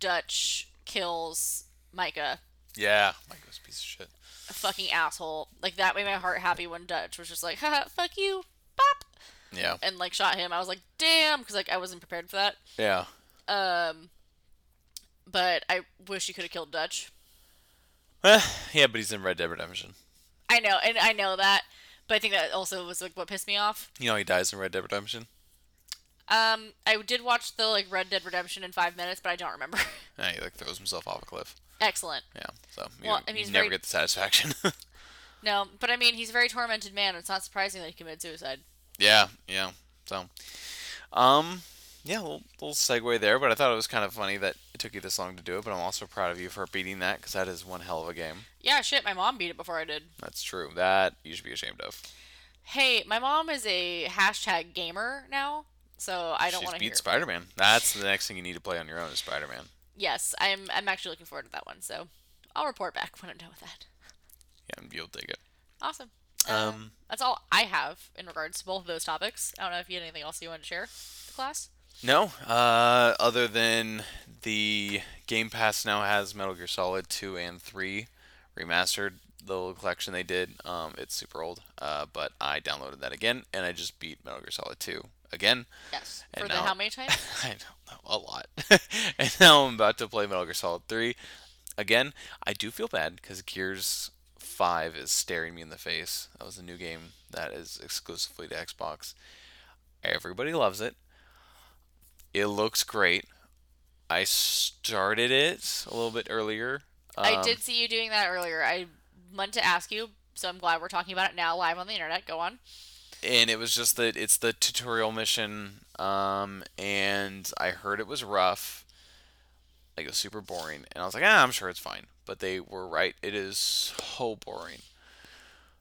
Dutch kills Micah. Yeah, Micah's a piece of shit. A fucking asshole. Like that made my heart happy when Dutch was just like, haha, fuck you, bop, Yeah, and like shot him. I was like, damn, because like I wasn't prepared for that. yeah. Um, but I wish he could have killed Dutch. Eh, yeah, but he's in Red Dead Redemption. I know, and I know that, But I think that also was like what pissed me off. You know he dies in Red Dead Redemption. Um, I did watch the like Red Dead Redemption in five minutes, but I don't remember. Yeah, he like throws himself off a cliff. Excellent. Yeah, so you, Well, and you he's never very- get the satisfaction. No, but I mean, he's a very tormented man. It's not surprising that he committed suicide. Yeah, yeah. So, um, yeah, little, little segue there, but I thought it was kind of funny that it took you this long to do it. But I'm also proud of you for beating that because that is one hell of a game. Yeah, shit. My mom beat it before I did. That's true. That you should be ashamed of. Hey, my mom is a hashtag gamer now, so I don't want to beat hear. Spider-Man. That's the next thing you need to play on your own is Spider-Man. Yes, I'm. I'm actually looking forward to that one. So I'll report back when I'm done with that. Yeah, you'll dig it. Awesome. Um, that's all I have in regards to both of those topics. I don't know if you had anything else you wanted to share, with the class. No, uh, other than the Game Pass now has Metal Gear Solid 2 and 3 remastered, the little collection they did. Um, it's super old, uh, but I downloaded that again, and I just beat Metal Gear Solid 2 again. Yes. And For the now- how many times? I don't know, a lot. and now I'm about to play Metal Gear Solid 3 again. I do feel bad because Gears 5 is staring me in the face. That was a new game that is exclusively to Xbox. Everybody loves it. It looks great. I started it a little bit earlier. I Um, did see you doing that earlier. I meant to ask you, so I'm glad we're talking about it now live on the internet. Go on. and it was just that it's the tutorial mission um, and i heard it was rough like it was super boring and i was like ah i'm sure it's fine but they were right it is so boring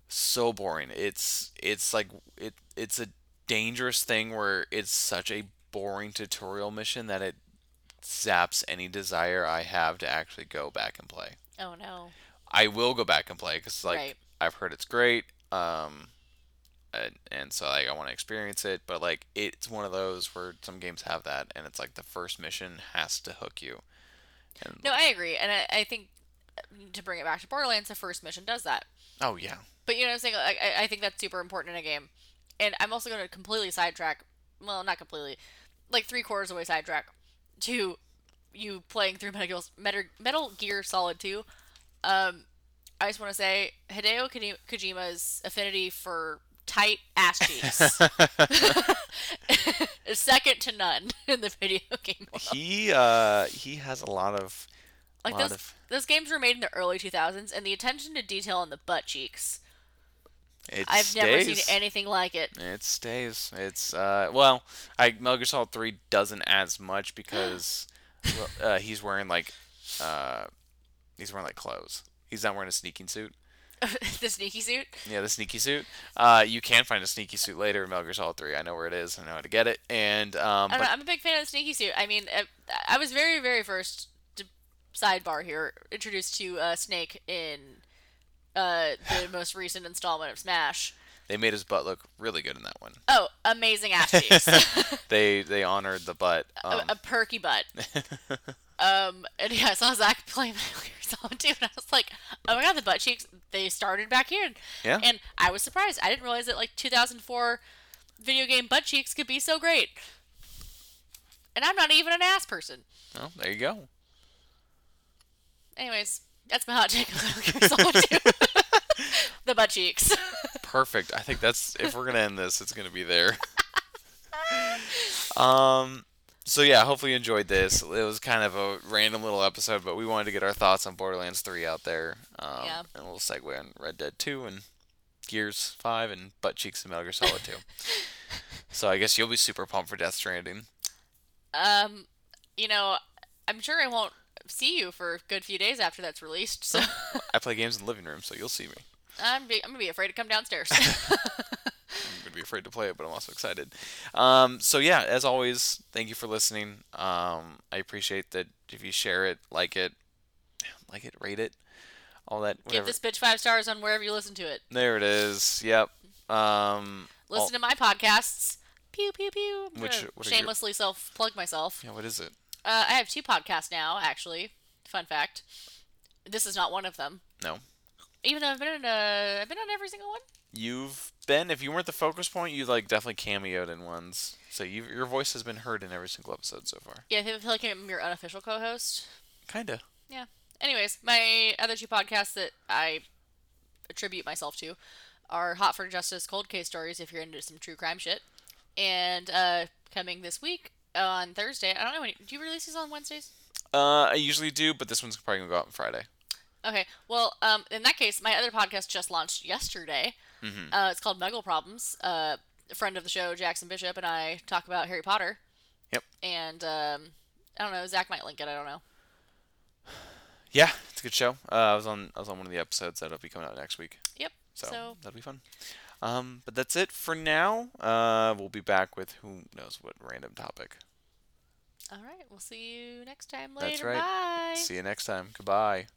so boring it's it's like it it's a dangerous thing where it's such a boring tutorial mission that it zaps any desire i have to actually go back and play Oh no. I will go back and play because like Right. I've heard it's great, um, and, and so like I want to experience it. But like it's one of those where some games have that, and it's like the first mission has to hook you. And No, I agree, and I, I think to bring it back to Borderlands, the first mission does that. oh yeah, But you know what I'm saying? Like, I, I think that's super important in a game. And I'm also going to completely sidetrack. Well, not completely. Like three quarters away sidetrack to you playing through Metal Gear, Metal, Gear Solid 2. Um, I just want to say Hideo Kojima's affinity for tight ass cheeks is second to none in the video game world. he uh he has a lot of Like those, of those games were made in the early 2000s, and the attention to detail on the butt cheeks. it I've stays. never seen anything like it. It stays. It's uh well, I Metal Gear Solid Three doesn't as much because well, uh, he's wearing like uh he's wearing like clothes. He's not wearing a sneaking suit. the sneaky suit. Yeah, the sneaky suit. Uh, you can find a sneaky suit later in Metal Gear Solid 3. I know where it is. I know how to get it. And um, I don't know, but I'm a big fan of the sneaky suit. I mean, I, I was very, very first sidebar here introduced to uh, Snake in uh, the most recent installment of Smash. they made his butt look really good in that one. Oh, amazing ass cheeks, They they honored the butt. Um, a, a perky butt. Um, and yeah, I saw Zach playing Metal Gear 2, and I was like, oh my god, the butt cheeks, they started back here. Yeah. And I was surprised. I didn't realize that, like, 2004 video game butt cheeks could be so great. And I'm not even an ass person. well, there you go. Anyways, that's my hot take on Metal Gear Solid 2. the butt cheeks. Perfect. I think that's if we're gonna end this, it's gonna be there. um. So yeah, hopefully you enjoyed this. It was kind of a random little episode, but we wanted to get our thoughts on Borderlands 3 out there. Um, Yeah. And a little segue on Red Dead 2 and Gears 5 and Butt Cheeks and Metal Gear Solid 2. so I guess you'll be super pumped for Death Stranding. um, you know, I'm sure I won't see you for a good few days after that's released, so I play games in the living room, so you'll see me. I'm, be- I'm gonna be afraid to come downstairs. I'm gonna be afraid to play it, but I'm also excited. Um, so yeah, as always, thank you for listening. Um, I appreciate that if you share it, like it, like it, rate it, all that. Give this bitch five stars on wherever you listen to it. There it is. Yep. Um, Listen to my podcasts. Pew pew pew. Which- are your- shamelessly self plug myself. yeah. What is it? Uh, I have two podcasts now, actually. Fun fact. This is not one of them. No. Even though I've been in, uh, I've been on every single one. You've been. If you weren't the focus point, you like definitely cameoed in ones. So you, your voice has been heard in every single episode so far. Yeah, I feel like I'm your unofficial co-host. Kinda. Yeah. Anyways, my other two podcasts that I attribute myself to are Hot for Justice cold case stories if you're into some true crime shit. And uh, coming this week on Thursday, I don't know when do you release these on Wednesdays? Uh, I usually do, but this one's probably gonna go out on Friday. Okay, well, um, in that case, my other podcast just launched yesterday. Mm-hmm. Uh, it's called Muggle Problems. Uh, a friend of the show, Jackson Bishop, and I talk about Harry Potter. Yep. And um, I don't know, Zach might link it. I don't know. Yeah, it's a good show. Uh, I was on I was on one of the episodes that'll be coming out next week. Yep. So, So- that'll be fun. Um, but that's it for now. Uh, we'll be back with who knows what random topic. All right, we'll see you next time later. That's right. Bye. See you next time. Goodbye.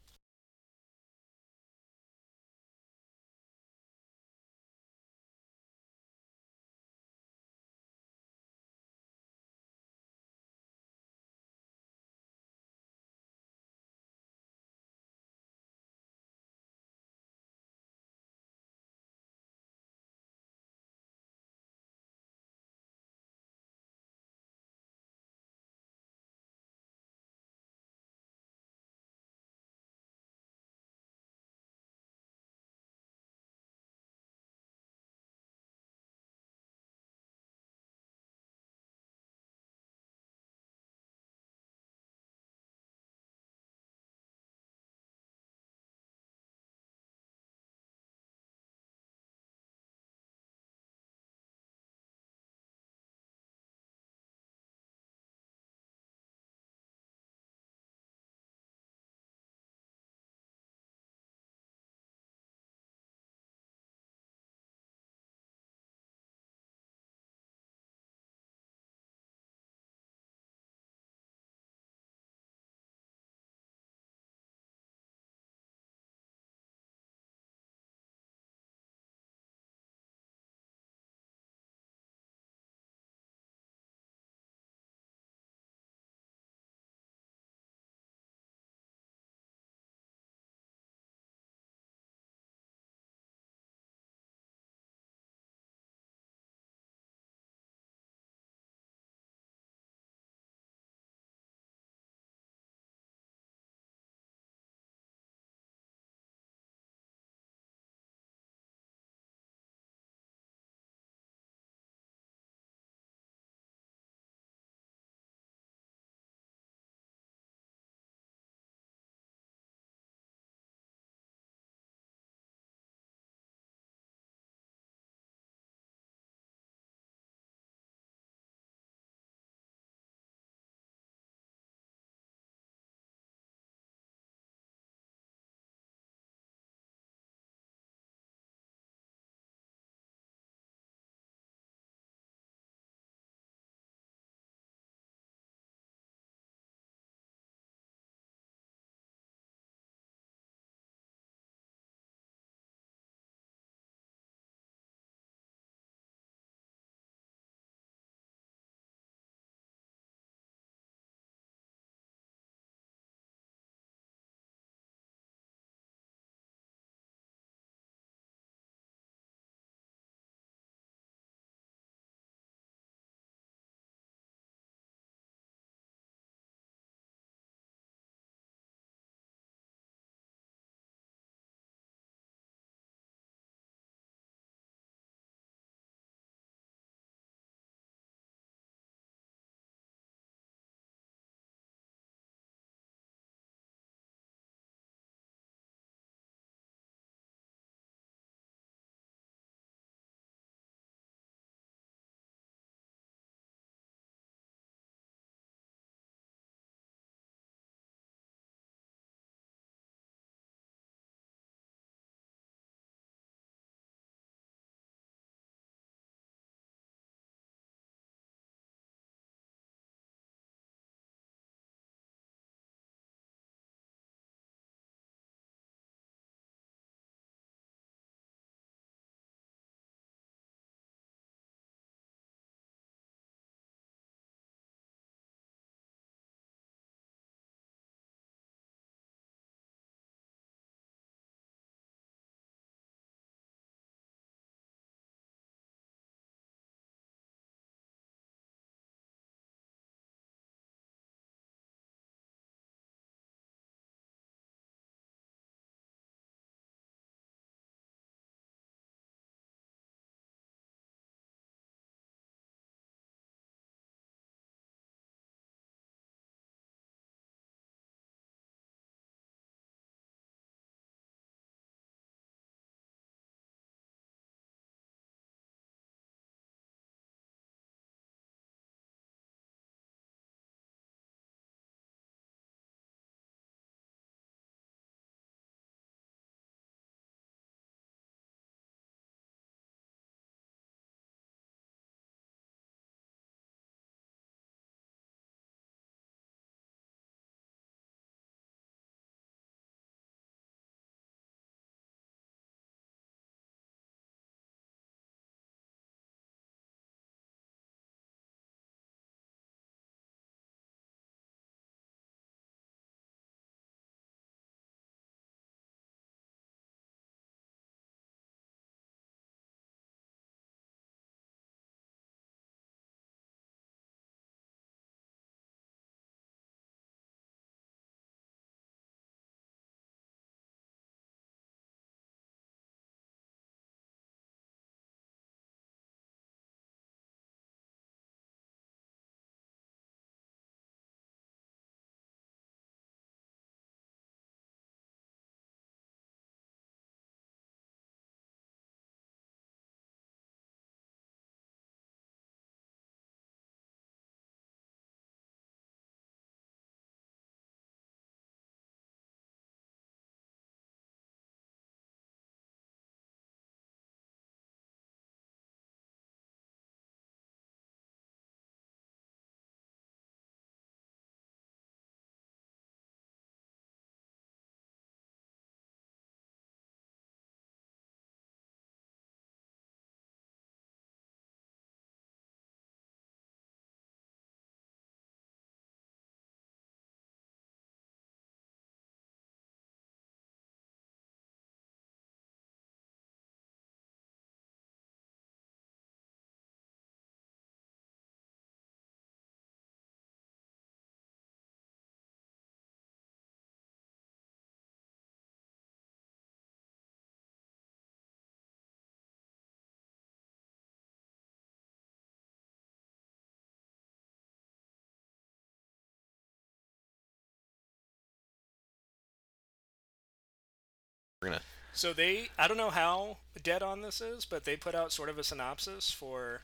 We're gonna. So they, I don't know how dead on this is, but they put out sort of a synopsis for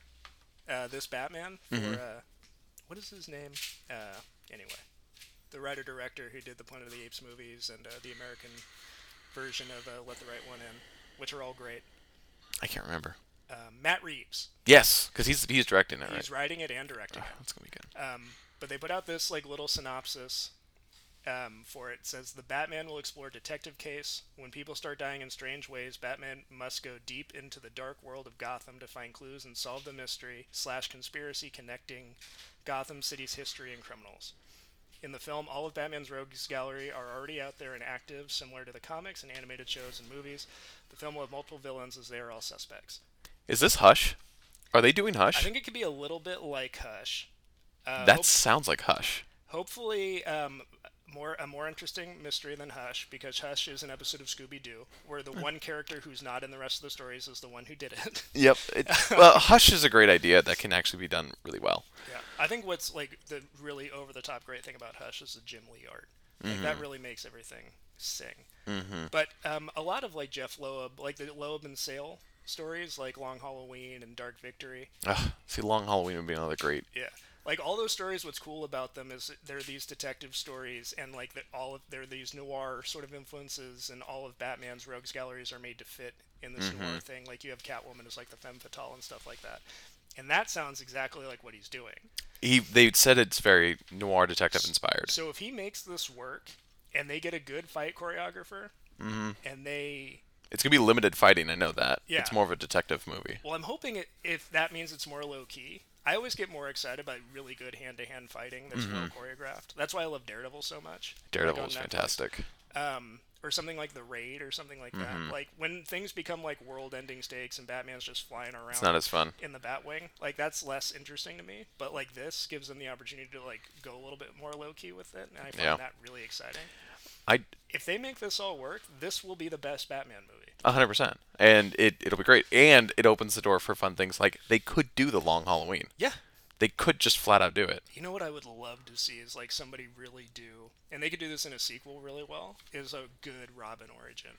uh, this Batman. For Mm-hmm. uh, what is his name? Uh, anyway, the writer director who did the Planet of the Apes movies and uh, the American version of uh, Let the Right One In, which are all great. I can't remember. Um, Matt Reeves. Yes, because he's he's directing it, right? He's writing it and directing it. That's gonna be good. Um, but they put out this like little synopsis um, for it. Says the Batman will explore detective case. When people start dying in strange ways, Batman must go deep into the dark world of Gotham to find clues and solve the mystery slash conspiracy connecting Gotham City's history and criminals. In the film, all of Batman's rogues gallery are already out there and active, similar to the comics and animated shows and movies. The film will have multiple villains as they are all suspects. Is this Hush? Are they doing Hush? I think it could be a little bit like Hush. Uh, that hope- sounds like Hush. hopefully um, more a more interesting mystery than Hush because Hush is an episode of Scooby Doo where the one character who's not in the rest of the stories is the one who did it. Yep. It, well, Hush is a great idea that can actually be done really well. yeah, I think what's like the really over the top great thing about Hush is the Jim Lee art. Like, That really makes everything sing. Mm-hmm. But um, a lot of like Jeph Loeb, like the Loeb and Sale stories, like Long Halloween and Dark Victory, Ugh, see, Long Halloween would be another great. Yeah, like all those stories. What's cool about them is they're these detective stories, and like that all of they're these noir sort of influences, and all of Batman's rogues galleries are made to fit in this mm-hmm. noir thing. Like you have Catwoman as like the femme fatale and stuff like that, and that sounds exactly like what he's doing. He they said it's very noir detective inspired. So if he makes this work, and they get a good fight choreographer, mm-hmm. and they It's gonna be limited fighting. I know that. Yeah. It's more of a detective movie. Well, I'm hoping it, if that means it's more low key. I always get more excited by really good hand to hand fighting that's well choreographed. That's why I love Daredevil so much. Daredevil on is fantastic. Um, or something like The Raid or something like that. Like when things become like world ending stakes and Batman's just flying around It's not as fun. in the Batwing, like that's less interesting to me. But like this gives them the opportunity to like go a little bit more low key with it, and I find Yeah. that really exciting. I If they make this all work, this will be the best Batman movie. A hundred percent, and it it'll be great, and it opens the door for fun things like they could do the long Halloween. Yeah. They could just flat out do it. You know what I would love to see is like somebody really do, and they could do this in a sequel really well. Is a good Robin origin.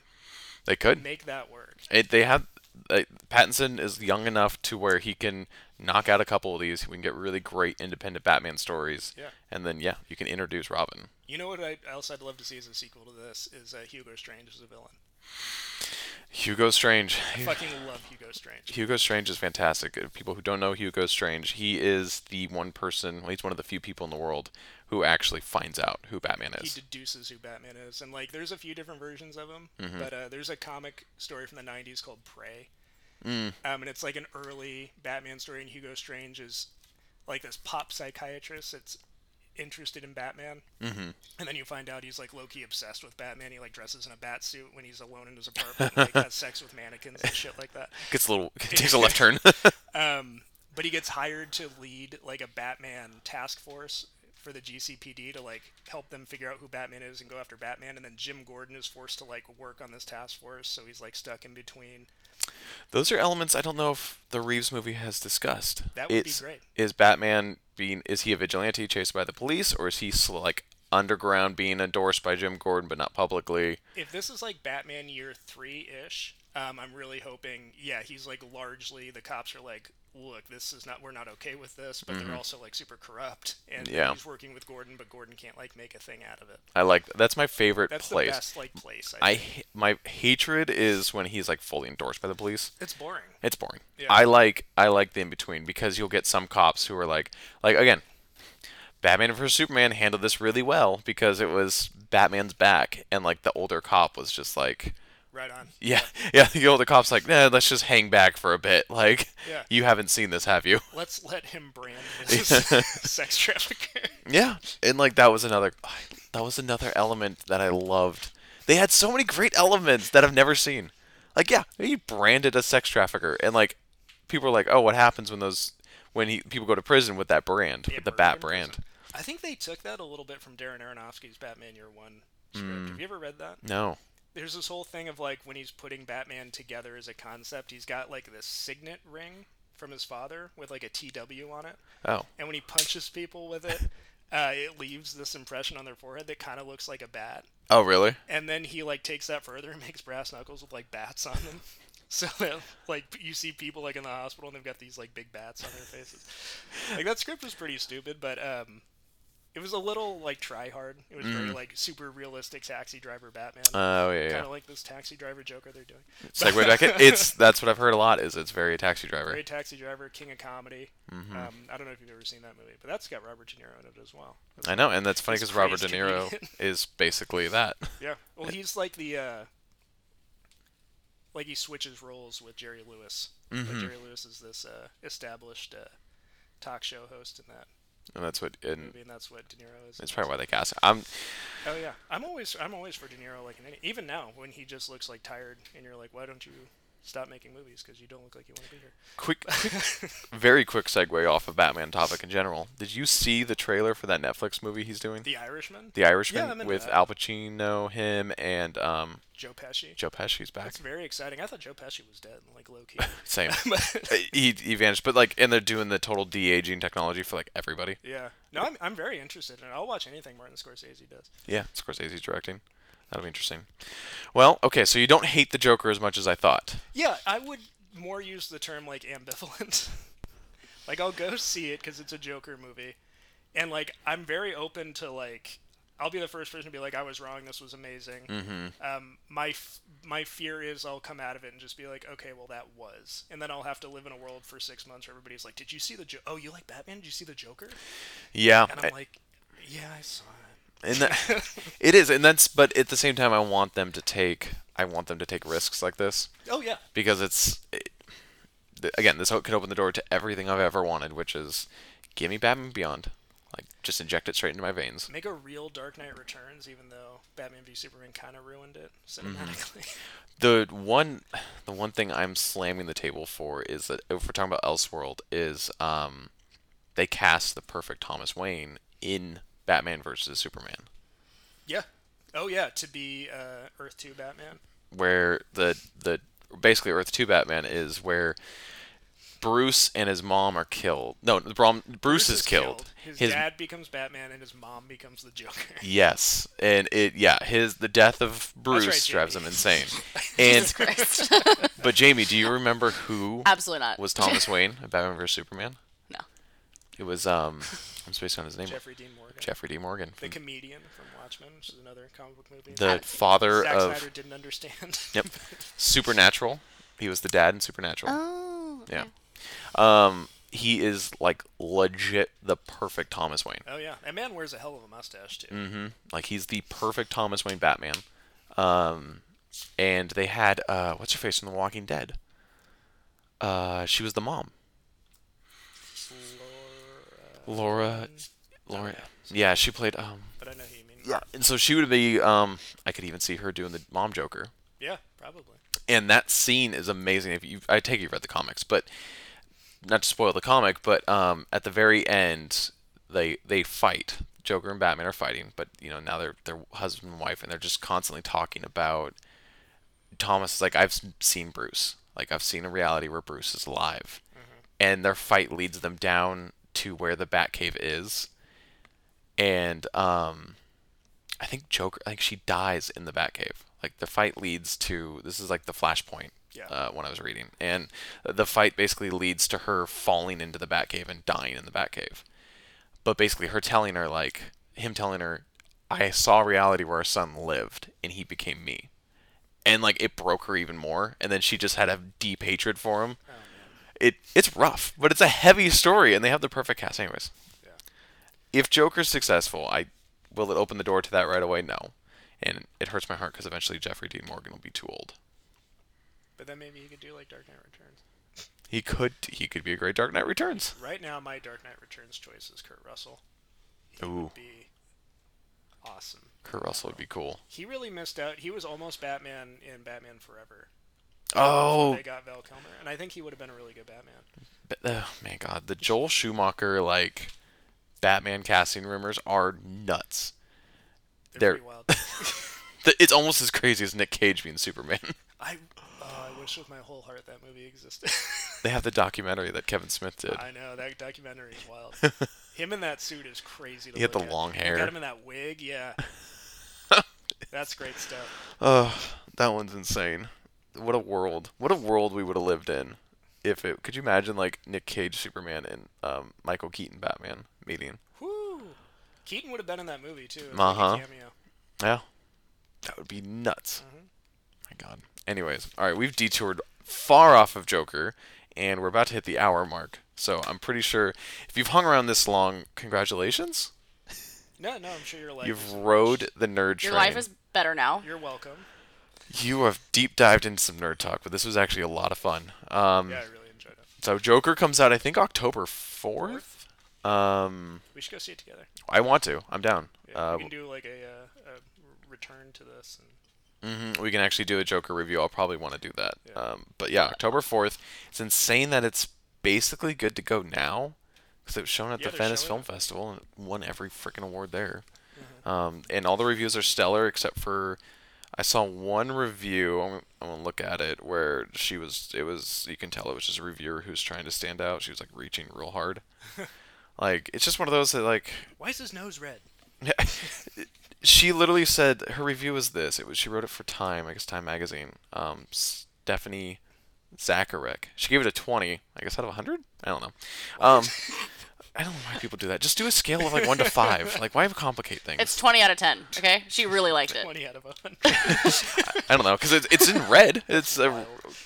They could. Make that work. It, they have uh, Pattinson is young enough to where he can knock out a couple of these. We can get really great independent Batman stories. Yeah. And then yeah, you can introduce Robin. You know what I else I'd love to see as a sequel to this is uh, Hugo Strange as a villain. Hugo Strange. I fucking love Hugo Strange. Hugo Strange is fantastic. People who don't know Hugo Strange, he is the one person, well, he's one of the few people in the world who actually finds out who Batman is. He deduces who Batman is, and like there's a few different versions of him, but uh, there's a comic story from the '90s called Prey, um, and it's like an early Batman story, and Hugo Strange is like this pop psychiatrist that's interested in Batman, mm-hmm. and then you find out he's like low-key obsessed with Batman. He like dresses in a bat suit when he's alone in his apartment, and, like has sex with mannequins and shit like that. Gets a little, takes a left turn. Um, but he gets hired to lead like a Batman task force for the GCPD to like help them figure out who Batman is and go after Batman. And then Jim Gordon is forced to like work on this task force, so he's like stuck in between. Those are elements I don't know if the Reeves movie has discussed. That would be great. Is Batman being is he a vigilante chased by the police or is he like underground being endorsed by Jim Gordon but not publicly? If this is like Batman year three ish, um, I'm really hoping. Yeah, he's like largely the cops are like, look, this is not we're not okay with this, but they're also like super corrupt, and Mm-hmm. Yeah. he's working with Gordon, but Gordon can't like make a thing out of it. I like that's my favorite That's place. the best like place. I, I ha- my hatred is when he's like fully endorsed by the police. it's boring. It's boring. Yeah. I like I like the in between because you'll get some cops who are like like again, Batman vs Superman handled this really well because it was Batman's back and like the older cop was just like Right on. yeah yeah the older cop's like nah let's just hang back for a bit like Yeah. you haven't seen this have you Let's let him brand his sex trafficker. yeah and like that was another that was another element that I loved they had so many great elements that I've never seen like yeah he branded a sex trafficker and like people are like oh what happens when those when he people go to prison with that brand Yeah, with the bat in prison. brand I think they took that a little bit from Darren Aronofsky's Batman Year One script. Hmm. Have you ever read that? no There's this whole thing of like when he's putting Batman together as a concept, he's got like this signet ring from his father with like a TW on it, oh and when he punches people with it, uh, it leaves this impression on their forehead that kind of looks like a bat. Oh, really? and then he like takes that further and makes brass knuckles with like bats on them. So that, like you see people like in the hospital and they've got these like big bats on their faces. Like that script was pretty stupid, but um, it was a little like try hard. It was very like super realistic taxi driver Batman. Oh, yeah, kind yeah. of like this taxi driver Joker they're doing. Segue back in. It's that's what I've heard a lot. Is it's very taxi driver. Great taxi driver, king of comedy. Mm-hmm. Um, I don't know if you've ever seen that movie, but that's got Robert De Niro in it as well. I know, and that's funny because Robert De Niro is basically that. Yeah. Well, he's like the uh, like he switches roles with Jerry Lewis. Like Jerry Lewis is this uh, established uh, talk show host in that And that's what, and movie, and that's what De Niro is. it's probably why they cast. him. I'm Oh yeah, I'm always I'm always for De Niro. Like in any, even now when he just looks like tired, and you're like, why don't you stop making movies? Because you don't look like you want to be here. quick, very quick segue off of Batman topic in general. Did you see the trailer for that Netflix movie he's doing? The Irishman, The Irishman Yeah, I'm with. Al Pacino, him, and um, Joe Pesci. Joe Pesci's back. That's very exciting. I thought Joe Pesci was dead, like low key. Same. he, he vanished, but like, and they're doing the total de aging technology for like everybody. yeah, no, I'm I'm very interested in it. I'll watch anything Martin Scorsese does. Yeah, Scorsese's directing. That'll be interesting. Well, okay, so you don't hate the Joker as much as I thought. Yeah, I would more use the term like ambivalent. like I'll go see it because it's a Joker movie, and like I'm very open to like I'll be the first person to be like I was wrong. This was amazing. Mm-hmm. Um, my f- my fear is I'll come out of it and just be like, okay, well that was, and then I'll have to live in a world for six months where everybody's like, did you see the jo- oh you like Batman? Did you see the Joker? Yeah, And I'm like, yeah, I saw it. And that, it is, and that's. But at the same time, I want them to take. I want them to take risks like this Oh yeah, because it's. It, again, this could open the door to everything I've ever wanted, which is, give me Batman Beyond, like just inject it straight into my veins. make a real Dark Knight Returns, even though Batman v Superman kind of ruined it cinematically. the one the one thing I'm slamming the table for is that if we're talking about Elseworld is um they cast the perfect Thomas Wayne in Batman versus Superman Yeah. Oh yeah, to be uh, Earth Two Batman. where the the basically Earth 2 Batman is where Bruce and his mom are killed. No, the Brom, Bruce, is killed. His, dad becomes Batman, and his mom becomes the Joker. Yes, and it yeah, his the death of Bruce right, drives him insane. and Christ. but Jamie, do you remember who Absolutely not. was Thomas Wayne in Batman vs Superman? No. It was um I'm spacing on his name. Jeffrey Dean Morgan, Jeffrey D. Morgan. the comedian from Watchmen, which is another comic book movie. The father Zack of Snyder didn't understand. Yep. Supernatural. He was the dad in Supernatural. Oh. Yeah. Um he is like legit the perfect Thomas Wayne. oh yeah, that man wears a hell of a mustache too. Mm-hmm. Like he's the perfect Thomas Wayne Batman. Um and they had uh what's her face from The Walking Dead? Uh she was the mom. Laura Laura Yeah, she played um But I know who you mean. yeah, and so she would be um I could even see her doing the mom Joker. Yeah, probably. and that scene is amazing. If you, I take it you've read the comics, but not to spoil the comic, but um, at the very end, they they fight. Joker and Batman are fighting, but you know now they're they're husband and wife, and they're just constantly talking about. Thomas is like, I've s- seen Bruce. Like I've seen a reality where Bruce is alive, and their fight leads them down to where the Batcave is, and um, I think Joker, like she dies in the Batcave. Like the fight leads to this is like the Flashpoint. Yeah. Uh, when I was reading, and the fight basically leads to her falling into the Batcave and dying in the Batcave. But basically, her telling her like him telling her, "I saw reality where our son lived, and he became me," and like it broke her even more. And then she just had a deep hatred for him. Oh. It it's rough, but it's a heavy story, and they have the perfect cast, anyways. Yeah. If Joker's successful, I will it open the door to that right away? No, and it hurts my heart because eventually Jeffrey Dean Morgan will be too old. But then maybe he could do like Dark Knight Returns. He could he could be a great Dark Knight Returns. Right now, my Dark Knight Returns choice is Kurt Russell. He Ooh. would be awesome. Kurt Russell would be cool. He really missed out. He was almost Batman in Batman Forever. Oh, They got Val Kilmer, and I think he would have been a really good Batman. but, oh man, God, the Joel Schumacher like Batman casting rumors are nuts. They're, They're- pretty wild. It's almost as crazy as Nick Cage being Superman. I, oh, I wish with my whole heart that movie existed. they have the documentary that Kevin Smith did. I know that documentary is wild. Him in that suit is crazy. To He had the at. long hair. Got him in that wig, yeah. That's great stuff. Oh, that one's insane. What a world. What a world we would have lived in if it. Could you imagine like Nick Cage Superman and um, Michael Keaton Batman meeting? Whoo! Keaton would have been in that movie too. as. Like a cameo. Yeah, that would be nuts. Mhm. My God. Anyways, all right, we've detoured far off of Joker, and we're about to hit the hour mark. So I'm pretty sure if you've hung around this long, congratulations. No, no, I'm sure your life. You've is rode the nerd train. Your life is better now. You're welcome. You have deep dived into some nerd talk, but this was actually a lot of fun. Um, Yeah, I really enjoyed it. So Joker comes out, I think October fourth. Um, We should go see it together. I want to. I'm down. Yeah, Uh, we can do like a, uh, a return to this. And mhm, we can actually do a Joker review. I'll probably want to do that. Yeah. Um, but yeah, October fourth. It's insane that it's basically good to go now because it was shown at Yeah, the Venice Film it. Festival and won every freaking award there. Mm-hmm. Um, and all the reviews are stellar except for I saw one review. I'm, I'm gonna look at it where she was. It was you can tell it was just a reviewer who's trying to stand out. She was like reaching real hard. like it's just one of those that like why is his nose red? she literally said her review was this. It was she wrote it for Time, I guess Time magazine. Um, Stephanie Zacharek. She gave it a twenty, I guess out of hundred. I don't know. Um, I don't know why people do that. Just do a scale of like one to five. Like why complicate things? It's 20 out of 10. Okay, she really liked it. Twenty out of a hundred. I don't know because it's it's in red. It's a,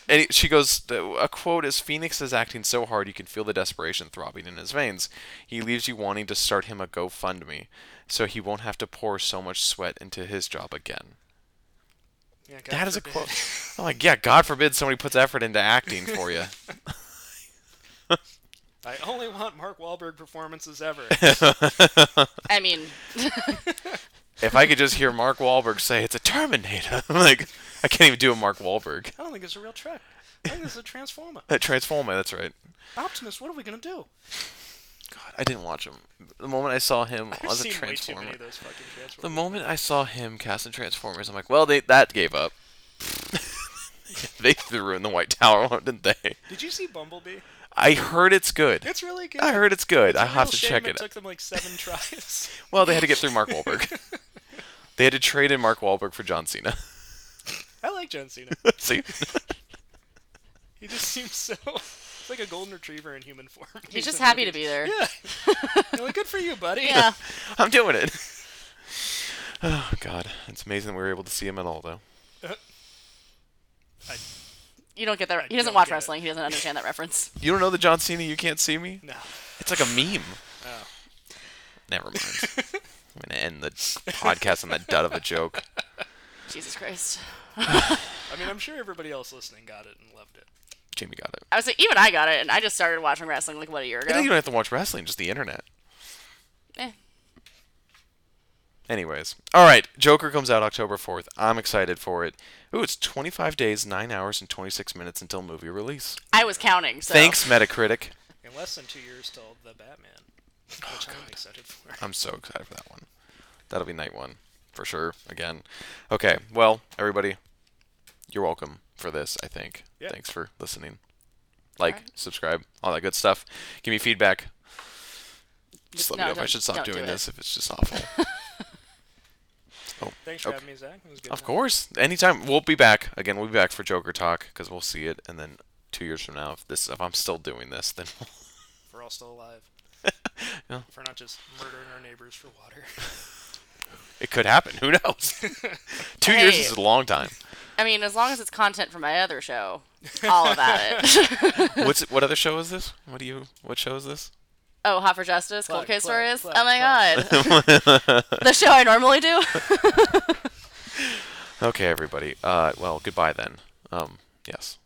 and she goes. A quote is Phoenix is acting so hard you can feel the desperation throbbing in his veins. He leaves you wanting to start him a GoFundMe, so he won't have to pour so much sweat into his job again. Yeah, God That is a quote. I'm like, yeah, God forbid somebody puts effort into acting for you. I only want Mark Wahlberg performances ever. I mean, if I could just hear Mark Wahlberg say it's a Terminator, I'm like, I can't even do a Mark Wahlberg. I don't think it's a real truck. I think it's a transformer. A Transformer, that's right. Optimus, what are we gonna do? God, I didn't watch him. The moment I saw him I've as a seen way too Transformer, many of those fucking the Transformers. moment I saw him cast in Transformers, I'm like, well, they that gave up. they threw in the White Tower, didn't they? Did you see Bumblebee? I heard it's good. It's really good. I heard it's good. It's I a have to shame check it. it. took them like seven tries. Well, they had to get through Mark Wahlberg. they had to trade in Mark Wahlberg for John Cena. I like John Cena. See, He just seems so it's like a golden retriever in human form. he's just in happy to be there. Yeah. You're like, good for you, buddy. Yeah. I'm doing it. Oh God, it's amazing that we were able to see him at all, though. Uh, You don't get that. I He doesn't watch get it. wrestling. He doesn't understand that reference. You don't know the John Cena you can't see me? No. It's like a meme. Oh. Never mind. I'm gonna end the podcast on that dud of a joke. Jesus Christ. I mean, I'm sure everybody else listening got it and loved it. Jamie got it. I was like, even I got it, and I just started watching wrestling like what a year I ago. think you don't have to watch wrestling, just the internet. Eh. Anyways, all right. Joker comes out October 4th. I'm excited for it. Ooh, it's 25 days, 9 hours, and 26 minutes until movie release. I was counting. So. Thanks, Metacritic. In less than two years till the Batman, which I'm oh, excited for. I'm so excited for that one. That'll be night one for sure. Again, okay. Well, everybody, you're welcome for this. I think. Yeah. Thanks for listening. Like, Alright. subscribe, all that good stuff. Give me feedback. Just let No, me know if I should stop don't do doing this if it's just awful. Oh, Thanks for Okay. having me, Zach. It was good. of time. course, anytime we'll be back again. We'll be back for Joker talk because we'll see it, and then two years from now, if this if I'm still doing this, then we'll... If we're all still alive. Yeah. If we're not just murdering our neighbors for water. it could happen. Who knows? two years is a long time. I mean, as long as it's content from my other show, all about it. What's what other show is this? What do you? What show is this? Oh, Hot for Justice, Cold Case Stories. plug, oh my plug. god. the show I normally do. Okay, everybody. Uh, well, goodbye then. Um, yes.